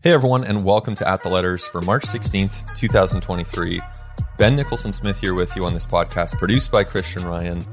Hey everyone, and welcome to At the Letters for March 16th, 2023. Ben Nicholson Smith here with you on this podcast, produced by Christian Ryan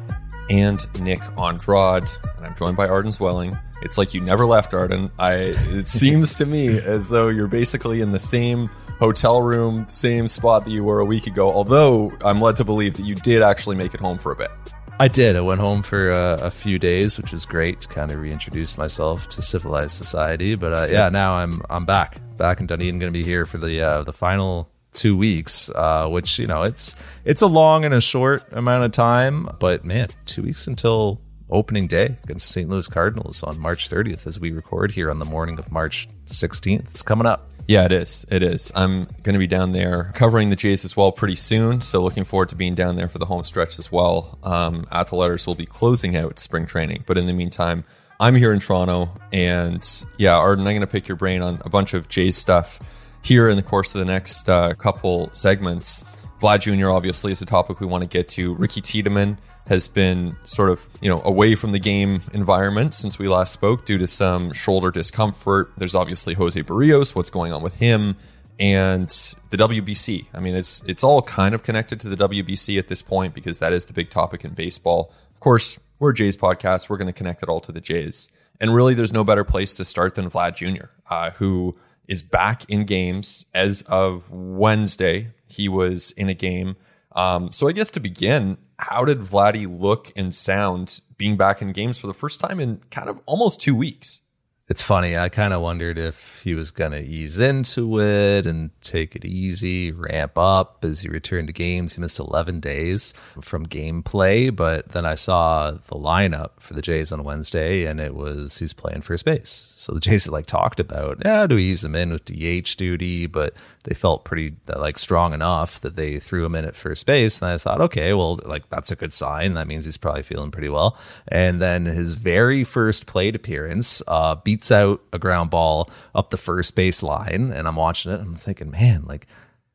and Nick Andrade. And I'm joined by Arden Zwelling. It's like you never left, Arden. I it seems to me as though you're basically in the same hotel room, same spot that you were a week ago, although I'm led to believe that you did actually make it home for a bit. I did. I went home for uh, a few days, which was great to kind of reintroduce myself to civilized society. But uh, yeah, now I'm I'm back, back in Dunedin. Going to be here for the uh, the final two weeks, uh, which you know it's it's a long and a short amount of time. But man, two weeks until opening day against St. Louis Cardinals on March 30th, as we record here on the morning of March 16th. It's coming up. Yeah, it is. It is. I'm going to be down there covering the Jays as well pretty soon. So looking forward to being down there for the home stretch as well. Um, at the letters, will be closing out spring training. But in the meantime, I'm here in Toronto. And yeah, Arden, I'm going to pick your brain on a bunch of Jays stuff here in the course of the next uh, couple segments. Vlad Jr. obviously is a topic we want to get to. Ricky Tiedemann has been sort of, you know, away from the game environment since we last spoke due to some shoulder discomfort. There's obviously Jose Berrios, what's going on with him, and the WBC. I mean, it's it's all kind of connected to the WBC at this point because that is the big topic in baseball. Of course, we're a Jays podcast. We're going to connect it all to the Jays. And really, there's no better place to start than Vlad Jr., uh, who is back in games as of Wednesday. He was in a game. Um, so I guess to begin, how did Vladdy look and sound being back in games for the first time in kind of almost two weeks? It's funny. I kind of wondered if he was going to ease into it and take it easy, ramp up as he returned to games. He missed 11 days from gameplay, but then I saw the lineup for the Jays on Wednesday, and it was he's playing first base. So the Jays had like talked about, yeah, to ease him in with DH duty, but they felt pretty like strong enough that they threw him in at first base. And I thought, okay, well, like that's a good sign. That means he's probably feeling pretty well. And then his very first plate appearance uh, beats out a ground ball up the first base line. And I'm watching it. I'm thinking, man, like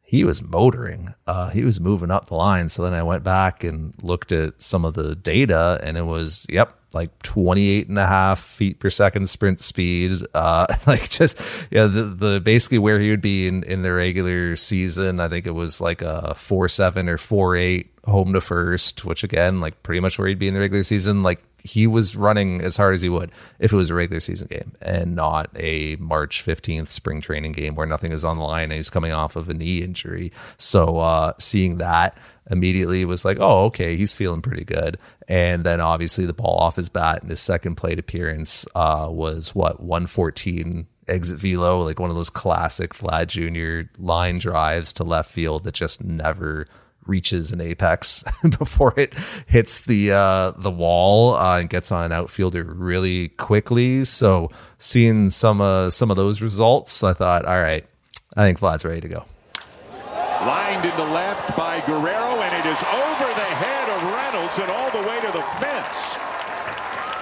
he was motoring. Uh, he was moving up the line. So then I went back and looked at some of the data, and it was, yep, like 28 and a half feet per second sprint speed. Uh, like just, yeah, the, the basically where he would be in, in the regular season. I think it was like a 4 7 or 4 8 home to first, which again, like pretty much where he'd be in the regular season. Like he was running as hard as he would if it was a regular season game and not a March 15th spring training game where nothing is on the line and he's coming off of a knee injury. So uh, seeing that immediately was like, oh, okay, he's feeling pretty good. And then obviously the ball off his bat in his second plate appearance uh, was what 114 exit velo, like one of those classic Vlad Jr. line drives to left field that just never reaches an apex before it hits the uh, the wall uh, and gets on an outfielder really quickly. So seeing some uh, some of those results, I thought, all right, I think Vlad's ready to go. Lined into left by Guerrero, and it is over the head of Reynolds and all the way to the fence.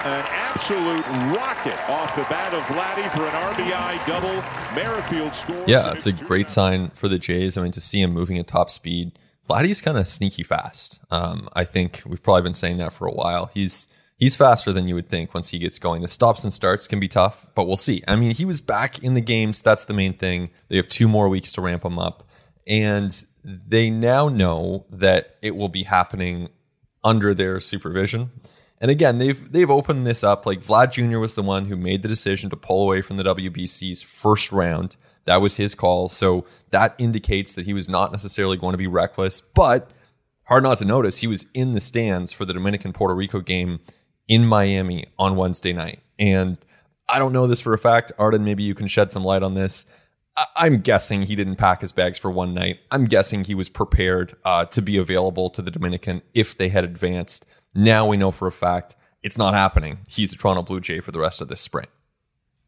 An absolute rocket off the bat of Vladdy for an RBI double. Merrifield scores. Yeah, it's a great sign for the Jays. I mean, to see him moving at top speed Vladdy's kind of sneaky fast. Um, I think we've probably been saying that for a while. He's he's faster than you would think once he gets going. The stops and starts can be tough, but we'll see. I mean, he was back in the games. That's the main thing. They have two more weeks to ramp him up, and they now know that it will be happening under their supervision. And again, they've they've opened this up. Like Vlad Jr. was the one who made the decision to pull away from the WBC's first round. That was his call. So that indicates that he was not necessarily going to be reckless, but hard not to notice he was in the stands for the Dominican Puerto Rico game in Miami on Wednesday night. And I don't know this for a fact. Arden, maybe you can shed some light on this. I- am guessing he didn't pack his bags for one night. I'm guessing he was prepared uh, to be available to the Dominican if they had advanced. Now we know for a fact it's not happening. He's a Toronto Blue Jay for the rest of this spring.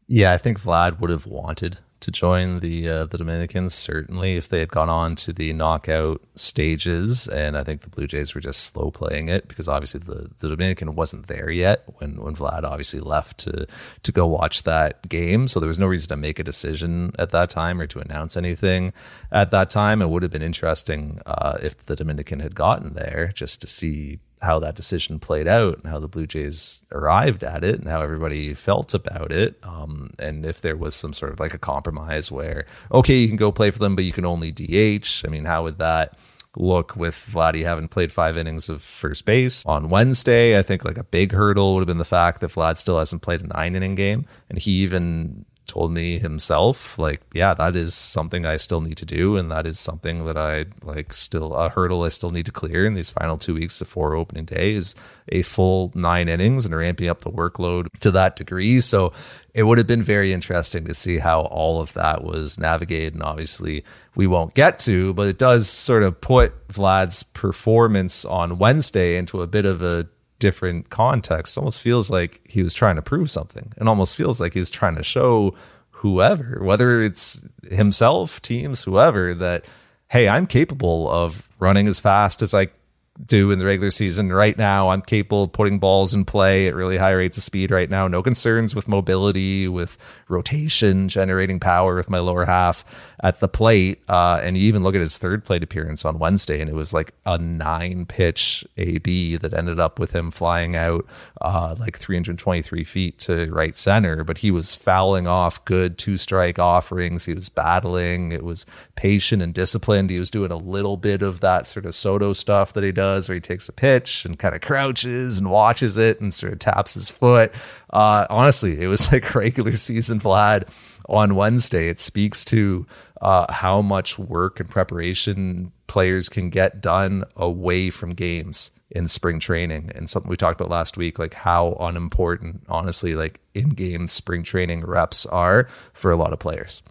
Yeah, I think Vlad would have wanted to join the uh, the Dominicans certainly if they had gone on to the knockout stages. And I think the Blue Jays were just slow playing it because obviously the, the Dominican wasn't there yet when when Vlad obviously left to to go watch that game. So there was no reason to make a decision at that time or to announce anything at that time. It would have been interesting uh, if the Dominican had gotten there just to see how that decision played out and how the Blue Jays arrived at it and how everybody felt about it. Um, and if there was some sort of like a compromise where, okay, you can go play for them, but you can only DH. I mean, how would that look with Vladdy having played five innings of first base on Wednesday? I think like a big hurdle would have been the fact that Vlad still hasn't played a nine inning game. And he even told me himself like yeah that is something i still need to do and that is something that i like still a hurdle i still need to clear in these final two weeks before opening day is a full nine innings and ramping up the workload to that degree. So it would have been very interesting to see how all of that was navigated and obviously we won't get to but it does sort of put vlad's performance on wednesday into a bit of a different context. Almost feels like he was trying to prove something. and almost feels like he was trying to show whoever, whether it's himself, teams, whoever, that, hey, I'm capable of running as fast as I do in the regular season. Right now, I'm capable of putting balls in play at really high rates of speed right now. No concerns with mobility, with rotation, generating power with my lower half at the plate. Uh, and you even look at his third plate appearance on Wednesday, and it was like a nine pitch AB that ended up with him flying out uh, like 323 feet to right center. But he was fouling off good two strike offerings. He was battling. It was patient and disciplined. He was doing a little bit of that sort of Soto stuff that he does, where he takes a pitch and kind of crouches and watches it and sort of taps his foot. Uh, honestly, it was like regular season Vlad on Wednesday. It speaks to uh, how much work and preparation players can get done away from games in spring training. And something we talked about last week like how unimportant honestly like in-game spring training reps are for a lot of players.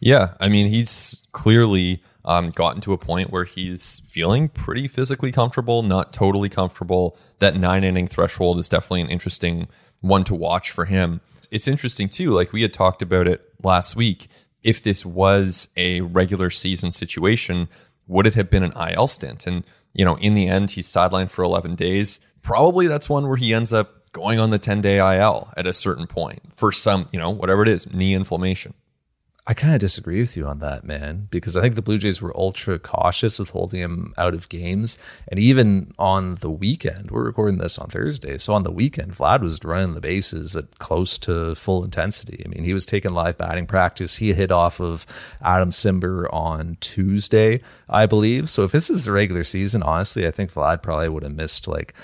Yeah i mean he's clearly um, gotten to a point where he's feeling pretty physically comfortable not totally comfortable. That nine inning threshold is definitely an interesting one to watch for him. It's interesting too like we had talked about it last week if this was a regular season situation, would it have been an IL stint? And, you know, in the end, he's sidelined for 11 days. Probably that's one where he ends up going on the 10 day IL at a certain point for some, you know, whatever it is, knee inflammation. I kind of disagree with you on that, man, because I think the Blue Jays were ultra cautious with holding him out of games. And even on the weekend, we're recording this on Thursday. So on the weekend, Vlad was running the bases at close to full intensity. I mean, he was taking live batting practice. He hit off of Adam Cimber on Tuesday, I believe. So if this is the regular season, honestly, I think Vlad probably would have missed like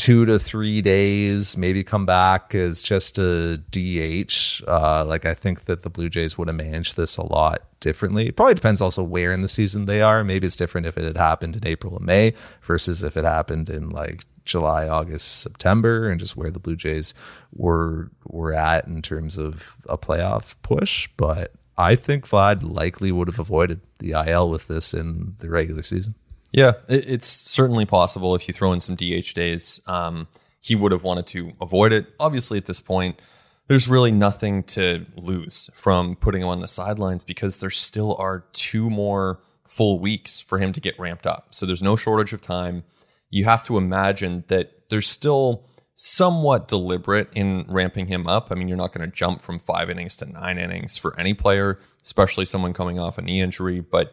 two to three days, maybe come back as just a DH. Uh, like I think that the Blue Jays would have managed this a lot differently. It probably depends also where in the season they are. Maybe it's different if it had happened in April and May versus if it happened in like July, August, September, and just where the Blue Jays were were at in terms of a playoff push. But I think Vlad likely would have avoided the IL with this in the regular season. Yeah, it's certainly possible if you throw in some DH days. Um, he would have wanted to avoid it. Obviously, at this point, there's really nothing to lose from putting him on the sidelines because there still are two more full weeks for him to get ramped up. So there's no shortage of time. You have to imagine that there's still somewhat deliberate in ramping him up. I mean, you're not going to jump from five innings to nine innings for any player, especially someone coming off a knee injury. But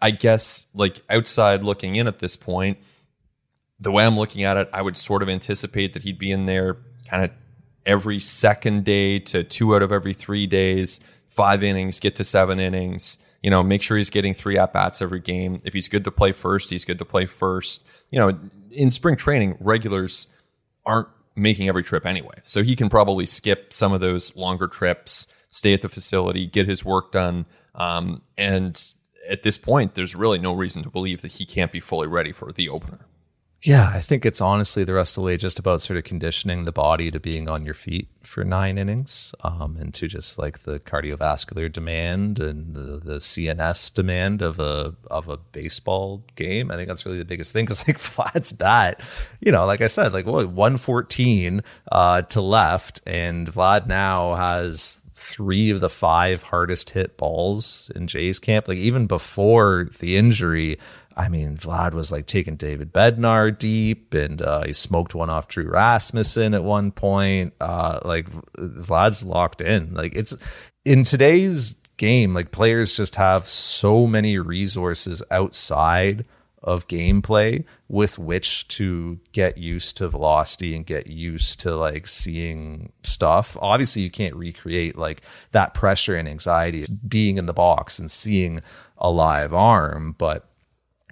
I guess like outside looking in at this point, the way I'm looking at it, I would sort of anticipate that he'd be in there kind of every second day to two out of every three days, five innings, get to seven innings. You know, make sure he's getting three at bats every game. If he's good to play first, he's good to play first. You know, in spring training, regulars aren't making every trip anyway. So he can probably skip some of those longer trips, stay at the facility, get his work done. Um, and at this point, there's really no reason to believe that he can't be fully ready for the opener. Yeah, I think it's honestly the rest of the way just about sort of conditioning the body to being on your feet for nine innings um, and to just like the cardiovascular demand and the, the, CNS demand of a of a baseball game. I think that's really the biggest thing because like Vlad's bat, you know, like I said, like what 114 uh, to left, and Vlad now has three of the five hardest hit balls in Jay's camp. Like even before the injury, I mean, Vlad was like taking David Bednar deep, and uh, he smoked one off Drew Rasmussen at one point. Uh, like Vlad's locked in. Like it's in today's game, like players just have so many resources outside of gameplay with which to get used to velocity and get used to like seeing stuff. Obviously, you can't recreate like that pressure and anxiety being in the box and seeing a live arm, but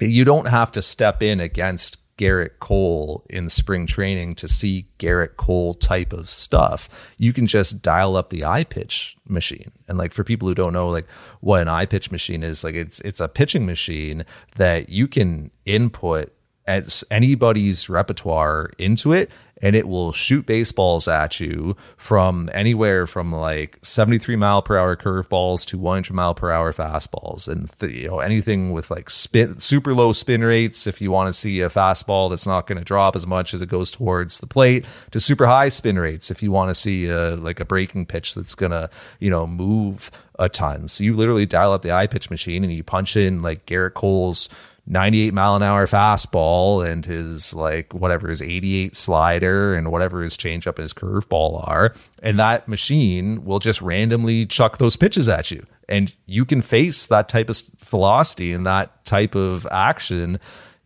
you don't have to step in against Gerrit Cole in spring training to see Gerrit Cole type of stuff. You can just dial up the iPitch machine. And like for people who don't know like what an iPitch machine is, like it's it's a pitching machine that you can input as anybody's repertoire into it and it will shoot baseballs at you from anywhere from like 73 mile per hour curveballs to 100 mile per hour fastballs. And th- you know anything with like spin super low spin rates if you want to see a fastball that's not going to drop as much as it goes towards the plate to super high spin rates if you want to see a, like a breaking pitch that's going to you know move a ton. So you literally dial up the iPitch machine and you punch in like Gerrit Cole's 98 mile an hour fastball and his like whatever his 88 slider and whatever his changeup and his curveball are. And that machine will just randomly chuck those pitches at you. And you can face that type of velocity and that type of action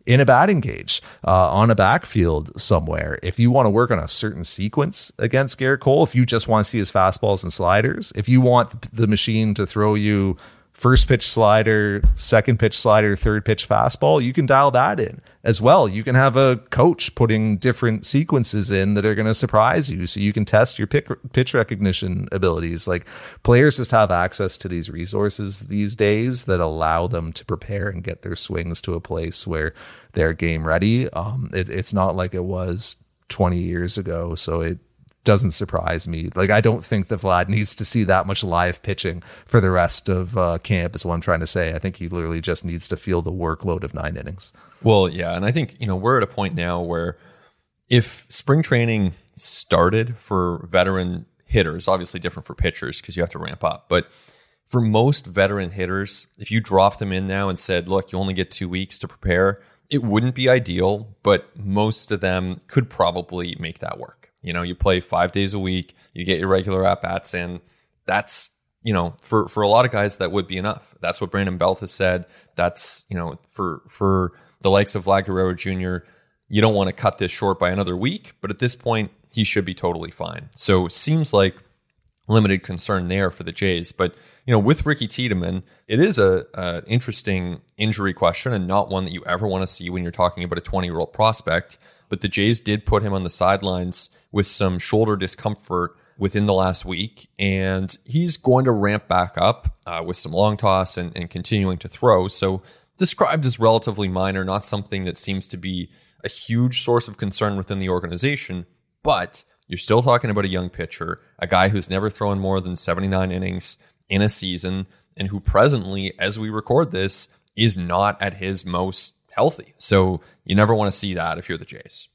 in a batting cage uh, on a backfield somewhere. If you want to work on a certain sequence against Gerrit Cole, if you just want to see his fastballs and sliders, if you want the machine to throw you first pitch slider, second pitch slider, third pitch fastball, you can dial that in as well. You can have a coach putting different sequences in that are going to surprise you so you can test your pick, pitch recognition abilities. Like players just have access to these resources these days that allow them to prepare and get their swings to a place where they're game ready. Um, it, it's not like it was 20 years ago. So it, doesn't surprise me. Like I don't think that Vlad needs to see that much live pitching for the rest of uh, camp. Is what I'm trying to say. I think he literally just needs to feel the workload of nine innings. Well, yeah, and I think you know we're at a point now where if spring training started for veteran hitters, obviously different for pitchers because you have to ramp up, but for most veteran hitters, if you drop them in now and said, "Look, you only get two weeks to prepare," it wouldn't be ideal, but most of them could probably make that work. You know, you play five days a week, you get your regular at bats in. That's you know, for for a lot of guys, that would be enough. That's what Brandon Belt has said. That's you know, for for the likes of Vlad Guerrero Jr., you don't want to cut this short by another week, but at this point, he should be totally fine. So seems like limited concern there for the Jays, but you know, with Ricky Tiedemann, it is a, a interesting injury question and not one that you ever want to see when you're talking about a 20 year old prospect but the Jays did put him on the sidelines with some shoulder discomfort within the last week, and he's going to ramp back up uh, with some long toss and, and continuing to throw. So, described as relatively minor, not something that seems to be a huge source of concern within the organization, but you're still talking about a young pitcher, a guy who's never thrown more than 79 innings in a season, and who presently, as we record this, is not at his most healthy. So you never want to see that if you're the Jays.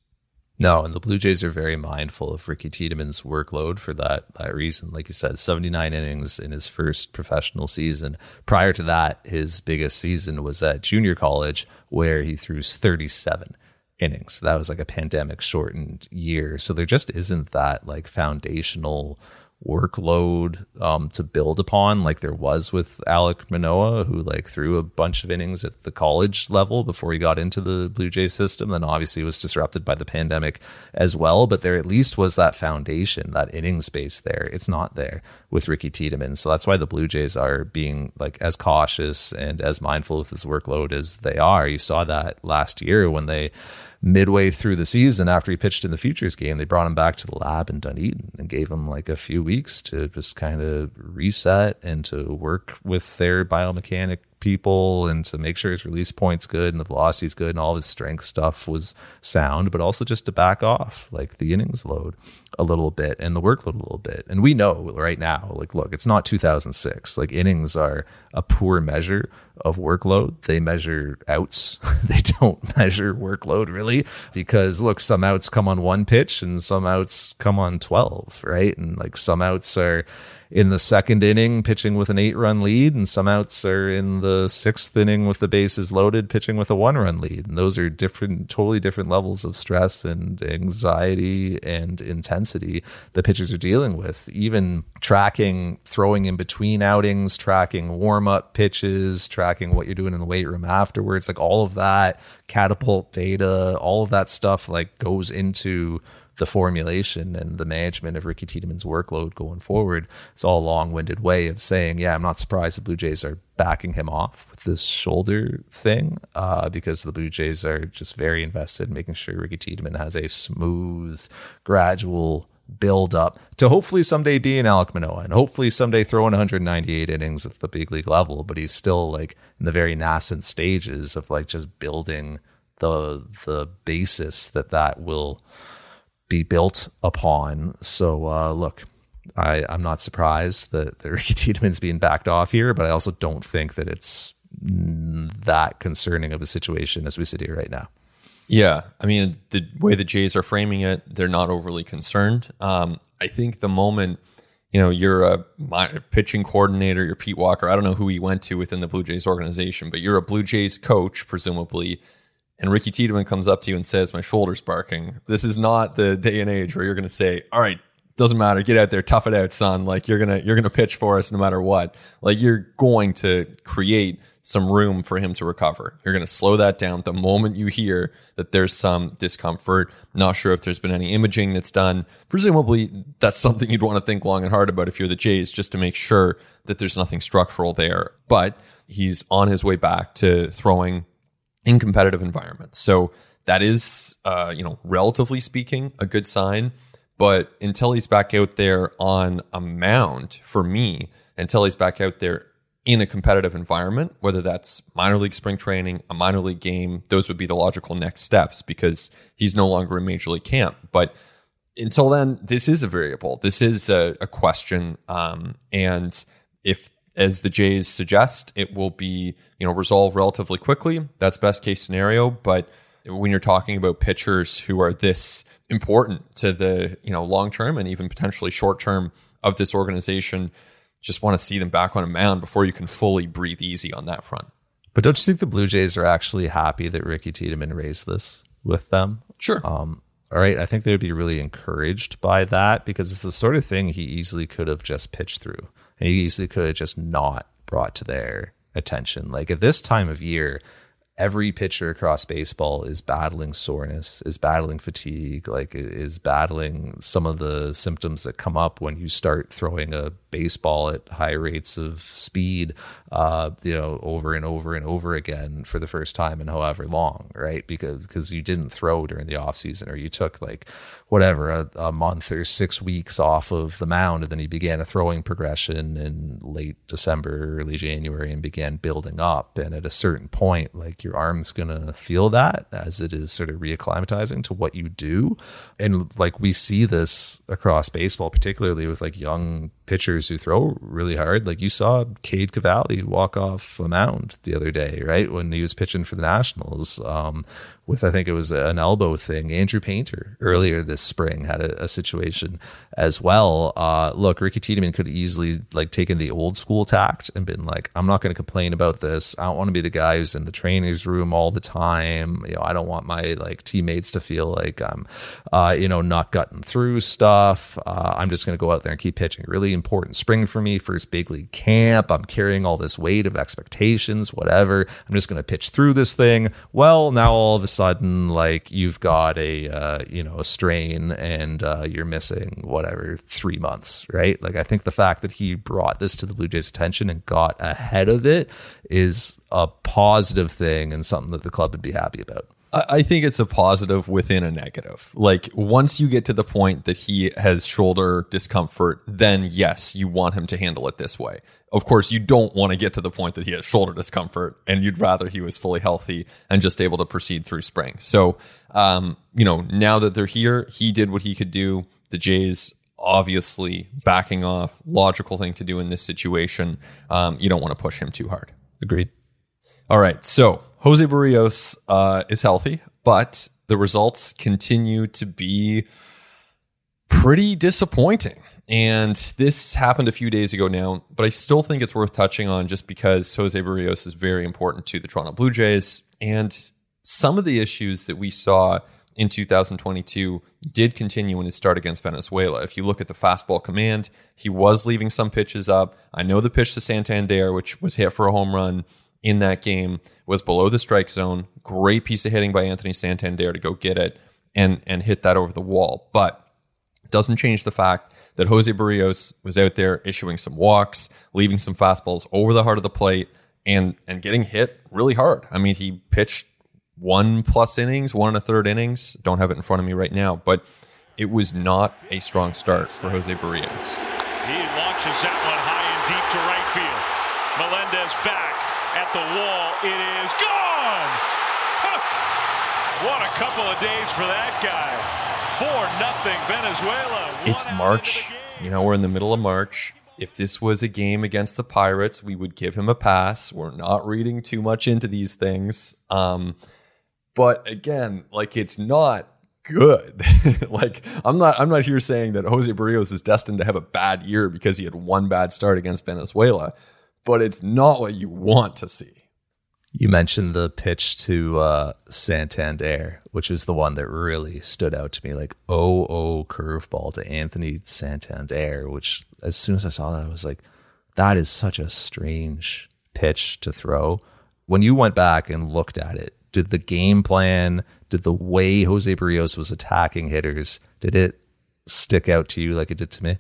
No, and the Blue Jays are very mindful of Ricky Tiedemann's workload for that that reason. Like you said, 79 innings in his first professional season. Prior to that, his biggest season was at junior college where he threw 37 innings. That was like a pandemic shortened year. So there just isn't that like foundational workload um, to build upon, like there was with Alek Manoah, who like threw a bunch of innings at the college level before he got into the Blue Jay system. Then obviously was disrupted by the pandemic as well. But there at least was that foundation, that inning space there. It's not there with Ricky Tiedemann. So that's why the Blue Jays are being like as cautious and as mindful of his workload as they are. You saw that last year when they midway through the season after he pitched in the futures game, they brought him back to the lab in Dunedin and gave him like a few weeks to just kind of reset and to work with their biomechanic people and to make sure his release point's good and the velocity's good and all his strength stuff was sound, but also just to back off like the innings load a little bit and the workload a little bit. And we know right now, like, look, it's not 2006. Like innings are a poor measure of workload. They measure outs. they don't measure workload really because look, some outs come on one pitch and some outs come on 12, right? And like some outs are in the second inning pitching with an eight run lead, and some outs are in the sixth inning with the bases loaded pitching with a one run lead. And those are different, totally different levels of stress and anxiety and intensity the pitchers are dealing with. Even tracking throwing in between outings, tracking warm up pitches, tracking what you're doing in the weight room afterwards, like all of that catapult data, all of that stuff like goes into the formulation and the management of Ricky Tiedemann's workload going forward. It's all a long winded way of saying, yeah, I'm not surprised the Blue Jays are backing him off with this shoulder thing uh, because the Blue Jays are just very invested in making sure Ricky Tiedemann has a smooth, gradual build up to hopefully someday be an Alek Manoah and hopefully someday throw in 198 innings at the big league level. But he's still like in the very nascent stages of like just building the the basis that that will be built upon. So uh, look, I, I'm not surprised that, the Ricky Tiedemann's being backed off here, but I also don't think that it's that concerning of a situation as we sit here right now. Yeah, I mean the way the Jays are framing it, they're not overly concerned. Um, I think the moment you know you're a pitching coordinator, you're Pete Walker. I don't know who he went to within the Blue Jays organization, but you're a Blue Jays coach, presumably and Ricky Tiedemann comes up to you and says, My shoulder's barking. This is not the day and age where you're going to say, All right, doesn't matter. Get out there, tough it out, son. Like you're gonna you're gonna pitch for us no matter what. Like you're going to create some room for him to recover. You're gonna slow that down the moment you hear that there's some discomfort. Not sure if there's been any imaging that's done. Presumably that's something you'd want to think long and hard about if you're the Jays, just to make sure that there's nothing structural there. But he's on his way back to throwing in competitive environments. So that is, uh, you know, relatively speaking, a good sign. But until he's back out there on a mound, for me, until he's back out there in a competitive environment, whether that's minor league spring training, a minor league game, those would be the logical next steps because he's no longer in major league camp. But until then, this is a variable. This is a, a question. Um, and if as the Jays suggest, it will be you know resolved relatively quickly. That's best case scenario, but when you're talking about pitchers who are this important to the you know long term and even potentially short term of this organization, just want to see them back on a mound before you can fully breathe easy on that front. But don't you think the Blue Jays are actually happy that Ricky Tiedemann raised this with them? Sure. Um, all right. I think they would be really encouraged by that because it's the sort of thing he easily could have just pitched through. And he easily could have just not brought to their attention. Like at this time of year, every pitcher across baseball is battling soreness, is battling fatigue, like is battling some of the symptoms that come up when you start throwing a baseball at high rates of speed, uh, you know, over and over and over again for the first time in however long, right? Because because you didn't throw during the off season, or you took like whatever a, a, month or six weeks off of the mound, and then you began a throwing progression in late December, early January, and began building up. And at a certain point, like your arm's gonna feel that as it is sort of reacclimatizing to what you do, and like we see this across baseball, particularly with like young pitchers who throw really hard. Like you saw Cade Cavalli walk off a mound the other day, right? When he was pitching for the Nationals. Um, with I think it was an elbow thing. Andrew Painter earlier this spring had a, a situation as well. Uh, look, Ricky Tiedemann could easily like taken the old school tact and been like, I'm not going to complain about this. I don't want to be the guy who's in the trainer's room all the time. You know, I don't want my like teammates to feel like I'm, uh, you know, not gutting through stuff. Uh, I'm just going to go out there and keep pitching. Really important spring for me, first big league camp. I'm carrying all this weight of expectations, whatever. I'm just going to pitch through this thing. Well, now all of a sudden, like you've got a, uh, you know, a strain and uh, you're missing whatever three months, right? Like I think the fact that he brought this to the Blue Jays' attention and got ahead of it is a positive thing and something that the club would be happy about. I think it's a positive within a negative. Like once you get to the point that he has shoulder discomfort, then yes, you want him to handle it this way. Of course, you don't want to get to the point that he has shoulder discomfort and you'd rather he was fully healthy and just able to proceed through spring. So, um, you know, now that they're here, he did what he could do. The Jays obviously backing off, logical thing to do in this situation. Um, you don't want to push him too hard. Agreed. All right. So Jose Berrios uh, is healthy, but the results continue to be pretty disappointing And this happened a few days ago now, but I still think it's worth touching on just because Jose Berrios is very important to the Toronto Blue Jays. And some of the issues that we saw in 2022 did continue in his start against Venezuela. If you look at the fastball command, he was leaving some pitches up. I know the pitch to Santander, which was hit for a home run in that game, was below the strike zone. Great piece of hitting by Anthony Santander to go get it and and hit that over the wall. But doesn't change the fact that Jose Berrios was out there issuing some walks, leaving some fastballs over the heart of the plate, and and getting hit really hard. I mean, he pitched one plus innings, one and a third innings. Don't have it in front of me right now, but it was not a strong start for Jose Berrios. He launches that one high and deep to right field. Melendez back at the wall. It is gone. What a couple of days for that guy. Venezuela. It's March. You know, we're in the middle of March. If this was a game against the Pirates, we would give him a pass. We're not reading too much into these things. Um, but again, like it's not good. like I'm not I'm not here saying that Jose Berrios is destined to have a bad year because he had one bad start against Venezuela, but it's not what you want to see. You mentioned the pitch to uh, Santander, which is the one that really stood out to me. Like, oh, oh, curveball to Anthony Santander, which as soon as I saw that, I was like, that is such a strange pitch to throw. When you went back and looked at it, did the game plan, did the way Jose Berrios was attacking hitters, did it stick out to you like it did to me?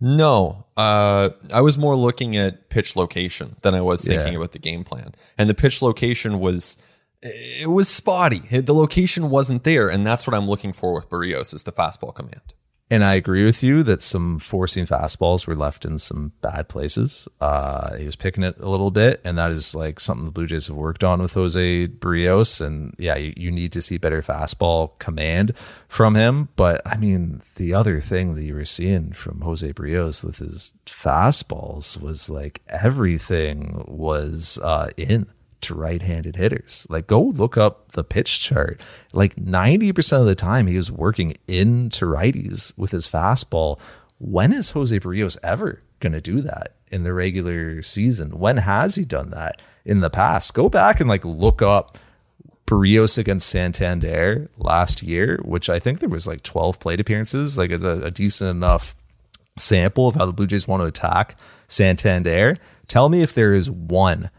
No, uh, I was more looking at pitch location than I was thinking Yeah. about the game plan. And the pitch location was it was spotty. The location wasn't there, and that's what I'm looking for with Berrios is the fastball command. And I agree with you that some forcing fastballs were left in some bad places. Uh, he was picking it a little bit, and that is like something the Blue Jays have worked on with Jose Berrios. And yeah, you, you need to see better fastball command from him. But I mean, the other thing that you were seeing from Jose Berrios with his fastballs was like everything was uh, in to right-handed hitters. Like go look up the pitch chart. Like 90% of the time he was working into righties with his fastball. When is Jose Berrios ever going to do that in the regular season? When has he done that in the past? Go back and like look up Berrios against Santander last year, which I think there was like 12 plate appearances, like a, a decent enough sample of how the Blue Jays want to attack Santander. Tell me if there is one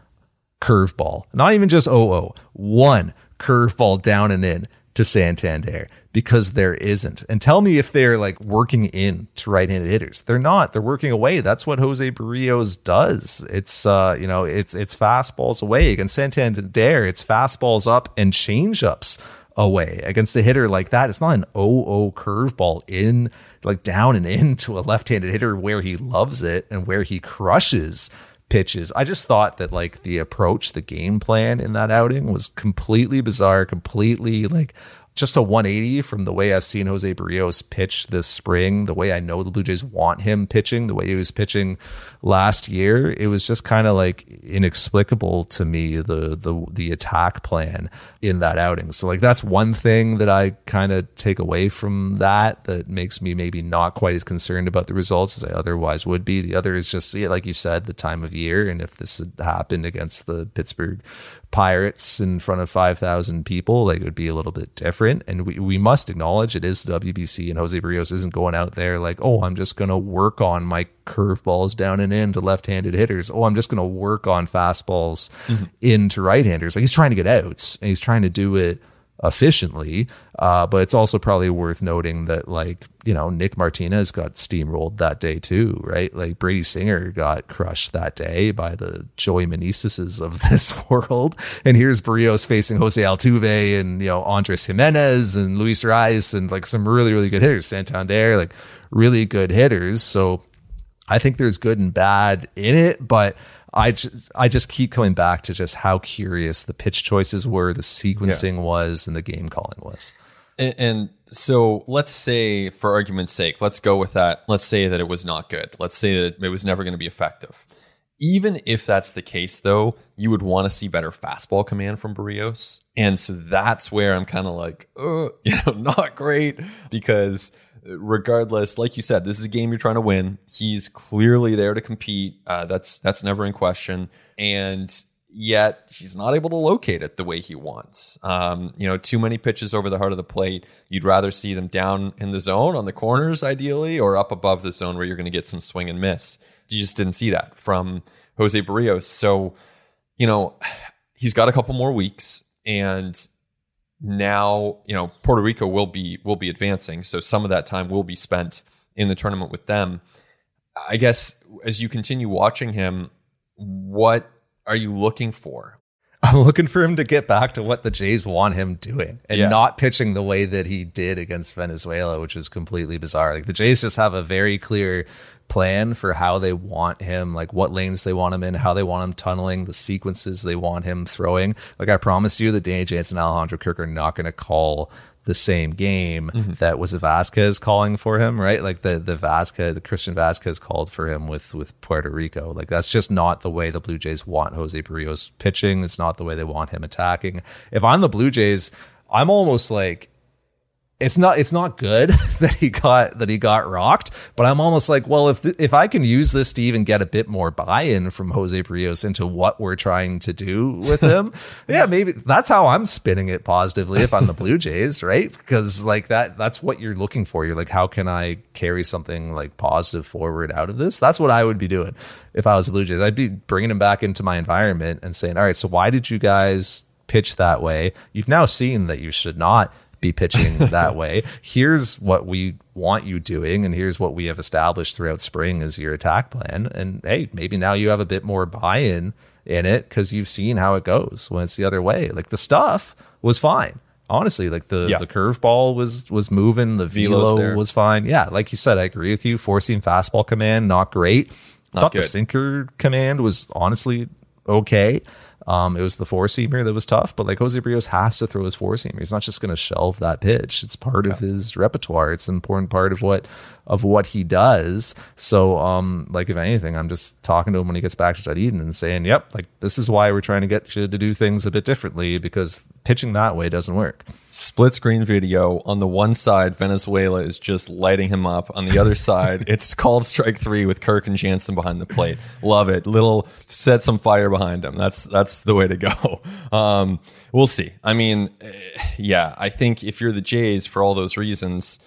curveball, not even just 0 one curveball down and in to Santander because there isn't. And tell me if they're like working in to right-handed hitters. They're not. They're working away. That's what Jose Berrios does. It's uh, you know, it's it's fastballs away against Santander. It's fastballs up and changeups away against a hitter like that. It's not an 0-0 curveball in like down and into a left-handed hitter where he loves it and where he crushes pitches. I just thought that like the approach, the game plan in that outing was completely bizarre, completely like just a 180 from the way I've seen Jose Berrios pitch this spring, the way I know the Blue Jays want him pitching, the way he was pitching last year. It was just kind of like inexplicable to me the the the attack plan in that outing. So like that's one thing that I kind of take away from that that makes me maybe not quite as concerned about the results as I otherwise would be. The other is just like you said, the time of year and if this had happened against the Pittsburgh Pirates in front of 5,000 people, like it would be a little bit different. And we, we must acknowledge it is the WBC and Jose Berrios isn't going out there like, oh, I'm just going to work on my curveballs down and in to left-handed hitters. Oh, I'm just going to work on fastballs mm-hmm. into right-handers. Like he's trying to get outs and he's trying to do it efficiently. Uh, but it's also probably worth noting that like, you know, Nick Martinez got steamrolled that day too, right? Like Brady Singer got crushed that day by the Joey Meneses of this world. And here's Berrios facing Jose Altuve and, you know, Andres Gimenez and Luis Rice and like some really, really good hitters. Santander, like really good hitters. So I think there's good and bad in it, but I just, I just keep coming back to just how curious the pitch choices were, the sequencing was, and the game calling was. And, and so let's say, for argument's sake, let's go with that. Let's say that it was not good. Let's say that it was never going to be effective. Even if that's the case, though, you would want to see better fastball command from Berrios. And so that's where I'm kind of like, oh, you know, not great because regardless, like you said, this is a game you're trying to win. He's clearly there to compete. Uh, that's that's never in question. And yet he's not able to locate it the way he wants. Um, you know, too many pitches over the heart of the plate. You'd rather see them down in the zone on the corners, ideally, or up above the zone where you're going to get some swing and miss. You just didn't see that from Jose Berrios. So, you know, he's got a couple more weeks, and now you know Puerto Rico will be will be advancing. So some of that time will be spent in the tournament with them. I guess as you continue watching him, what are you looking for? I'm looking for him to get back to what the Jays want him doing and Yeah. not pitching the way that he did against Venezuela, which was completely bizarre. Like the Jays just have a very clear plan for how they want him, like what lanes they want him in, how they want him tunneling, the sequences they want him throwing. Like I promise you that Danny Jansen and Alejandro Kirk are not going to call the same game mm-hmm. that was Vazquez calling for him, right? Like the the Vazquez, the Christian Vazquez called for him with with Puerto Rico. Like that's just not the way the Blue Jays want Jose Berrios pitching. It's not the way they want him attacking. If I'm the Blue Jays, I'm almost like it's not it's not good that he got that he got rocked, but I'm almost like, well, if th- if I can use this to even get a bit more buy-in from Jose Berrios into what we're trying to do with him, yeah, maybe that's how I'm spinning it positively if I'm the Blue Jays, right? Because like that that's what you're looking for. You're like, how can I carry something like positive forward out of this? That's what I would be doing if I was the Blue Jays. I'd be bringing him back into my environment and saying, all right, so why did you guys pitch that way? You've now seen that you should not be pitching that way. Here's what we want you doing, and here's what we have established throughout spring as your attack plan. And hey, maybe now you have a bit more buy-in in it because you've seen how it goes when it's the other way. Like the stuff was fine. Honestly, like the Yeah. the curveball was was moving, the velo there. was fine. Yeah, like you said, I agree with you. Four seam fastball command, not great. Thought the sinker command was honestly okay. Um, it was the four seamer that was tough, but like Jose Berrios has to throw his four seamer. He's not just going to shelve that pitch. It's part of his repertoire. It's an important part of what of what he does. So, um, like if anything, I'm just talking to him when he gets back to Dunedin and saying, "Yep, like this is why we're trying to get you to do things a bit differently because pitching that way doesn't work." Split screen video. On the one side, Venezuela is just lighting him up. On the other side, it's called strike three with Kirk and Jansen behind the plate. Love it. Little set some fire behind him. That's that's the way to go. Um, we'll see. I mean, eh, yeah, I think if you're the Jays for all those reasons,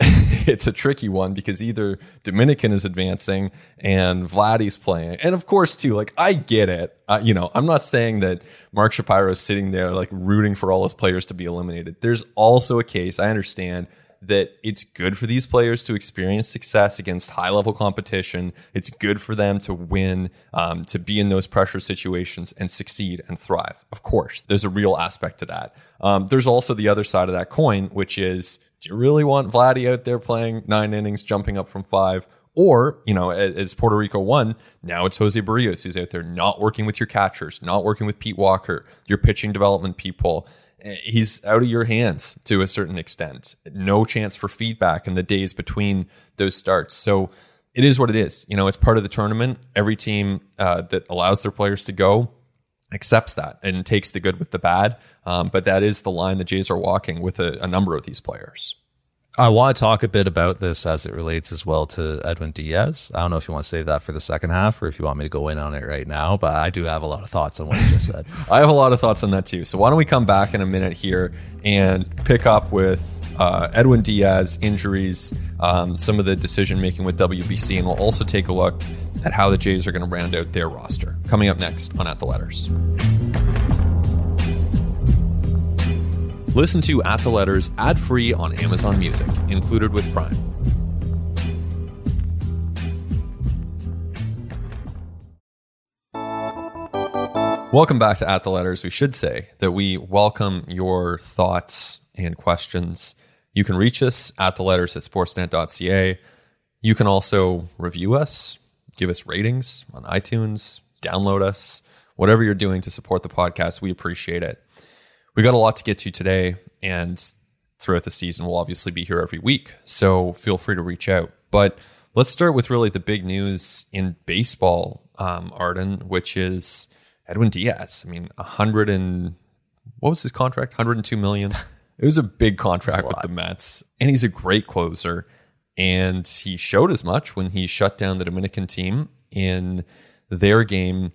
it's a tricky one because either Dominican is advancing and Vladdy's playing. And of course, too, like I get it. Uh, you know, I'm not saying that Mark Shapiro is sitting there like rooting for all his players to be eliminated. There's also a case, I understand, that it's good for these players to experience success against high level competition. It's good for them to win, um, to be in those pressure situations and succeed and thrive. Of course, there's a real aspect to that. Um, there's also the other side of that coin, which is do you really want Vladdy out there playing nine innings, jumping up from five? Or, you know, as Puerto Rico won, now it's Jose Berrios who's out there not working with your catchers, not working with Pete Walker, your pitching development people. Eh, He's out of your hands to a certain extent. No chance for feedback in the days between those starts. So it is what it is. You know, it's part of the tournament. Every team uh, that allows their players to go accepts that and takes the good with the bad. Um, but that is the line the Jays are walking with a, a number of these players. I want to talk a bit about this as it relates as well to Edwin Diaz. I don't know if you want to save that for the second half or if you want me to go in on it right now, but I do have a lot of thoughts on what you just said. I have a lot of thoughts on that too. So why don't we come back in a minute here and pick up with uh, Edwin Diaz injuries, um, some of the decision making with WBC, and we'll also take a look at how the Jays are going to round out their roster. Coming up next on At the Letters. Listen to At the Letters ad free on Amazon Music, included with Prime. Welcome back to At the Letters. We should say that we welcome your thoughts and questions. You can reach us at the letters at sportsnet.ca. You can also review us, give us ratings on iTunes, download us, whatever you're doing to support the podcast. We appreciate it. We got a lot to get to today, and throughout the season, we'll obviously be here every week. So feel free to reach out. But let's start with really the big news in baseball, um, Arden, which is Edwin Diaz. I mean, a hundred and what was his contract? 102 million. It was a big contract with the Mets, and he's a great closer. And he showed as much when he shut down the Dominican team in their game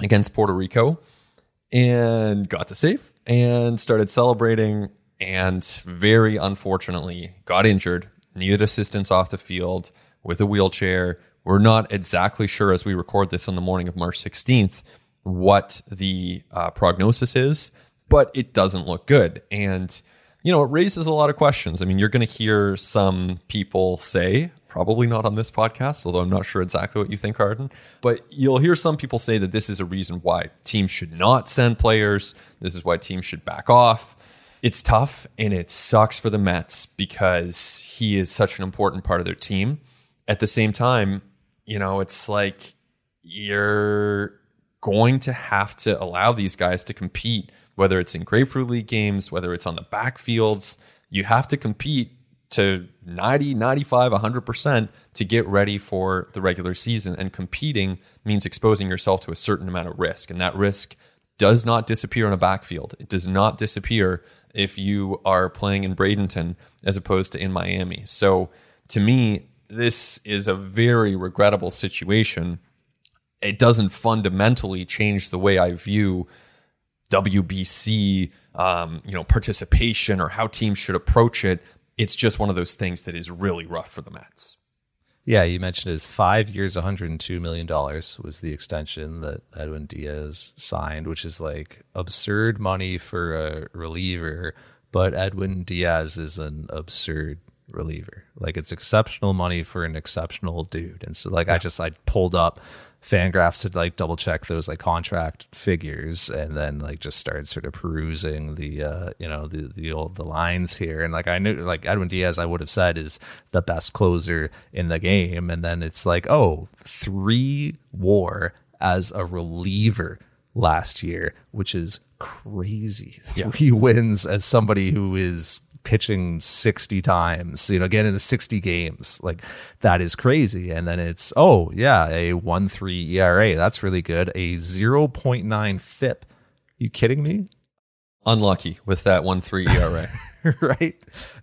against Puerto Rico and got the save and started celebrating. And very unfortunately, got injured, needed assistance off the field with a wheelchair. We're not exactly sure as we record this on the morning of March 16th what the uh, prognosis is, but it doesn't look good. And you know, it raises a lot of questions. I mean, you're going to hear some people say, probably not on this podcast, although I'm not sure exactly what you think, Arden, but you'll hear some people say that this is a reason why teams should not send players. This is why teams should back off. It's tough and it sucks for the Mets because he is such an important part of their team. At the same time, you know, it's like you're going to have to allow these guys to compete whether it's in Grapefruit League games, whether it's on the backfields. You have to compete to 90, 95, 100% to get ready for the regular season. And competing means exposing yourself to a certain amount of risk. And that risk does not disappear in a backfield. It does not disappear if you are playing in Bradenton as opposed to in Miami. So to me, this is a very regrettable situation. It doesn't fundamentally change the way I view WBC, um, you know, participation or how teams should approach it. It's just one of those things that is really rough for the Mets. Yeah, you mentioned it's five years, $102 million was the extension that Edwin Diaz signed, which is like absurd money for a reliever. But Edwin Diaz is an absurd reliever. Like it's exceptional money for an exceptional dude. And so, like, yeah. I just, I pulled up Fangraphs to like double check those like contract figures and then like just started sort of perusing the uh you know the the old the lines here. And like I knew like Edwin Diaz I would have said is the best closer in the game. And then it's like oh three war as a reliever last year which is crazy. Three yeah. wins as somebody who is pitching 60 times, you know, get into 60 games. Like that is crazy. And then it's, oh, yeah, a 1 3 ERA. That's really good. A 0.9 FIP. You kidding me? Unlucky with that 1 3 ERA. right?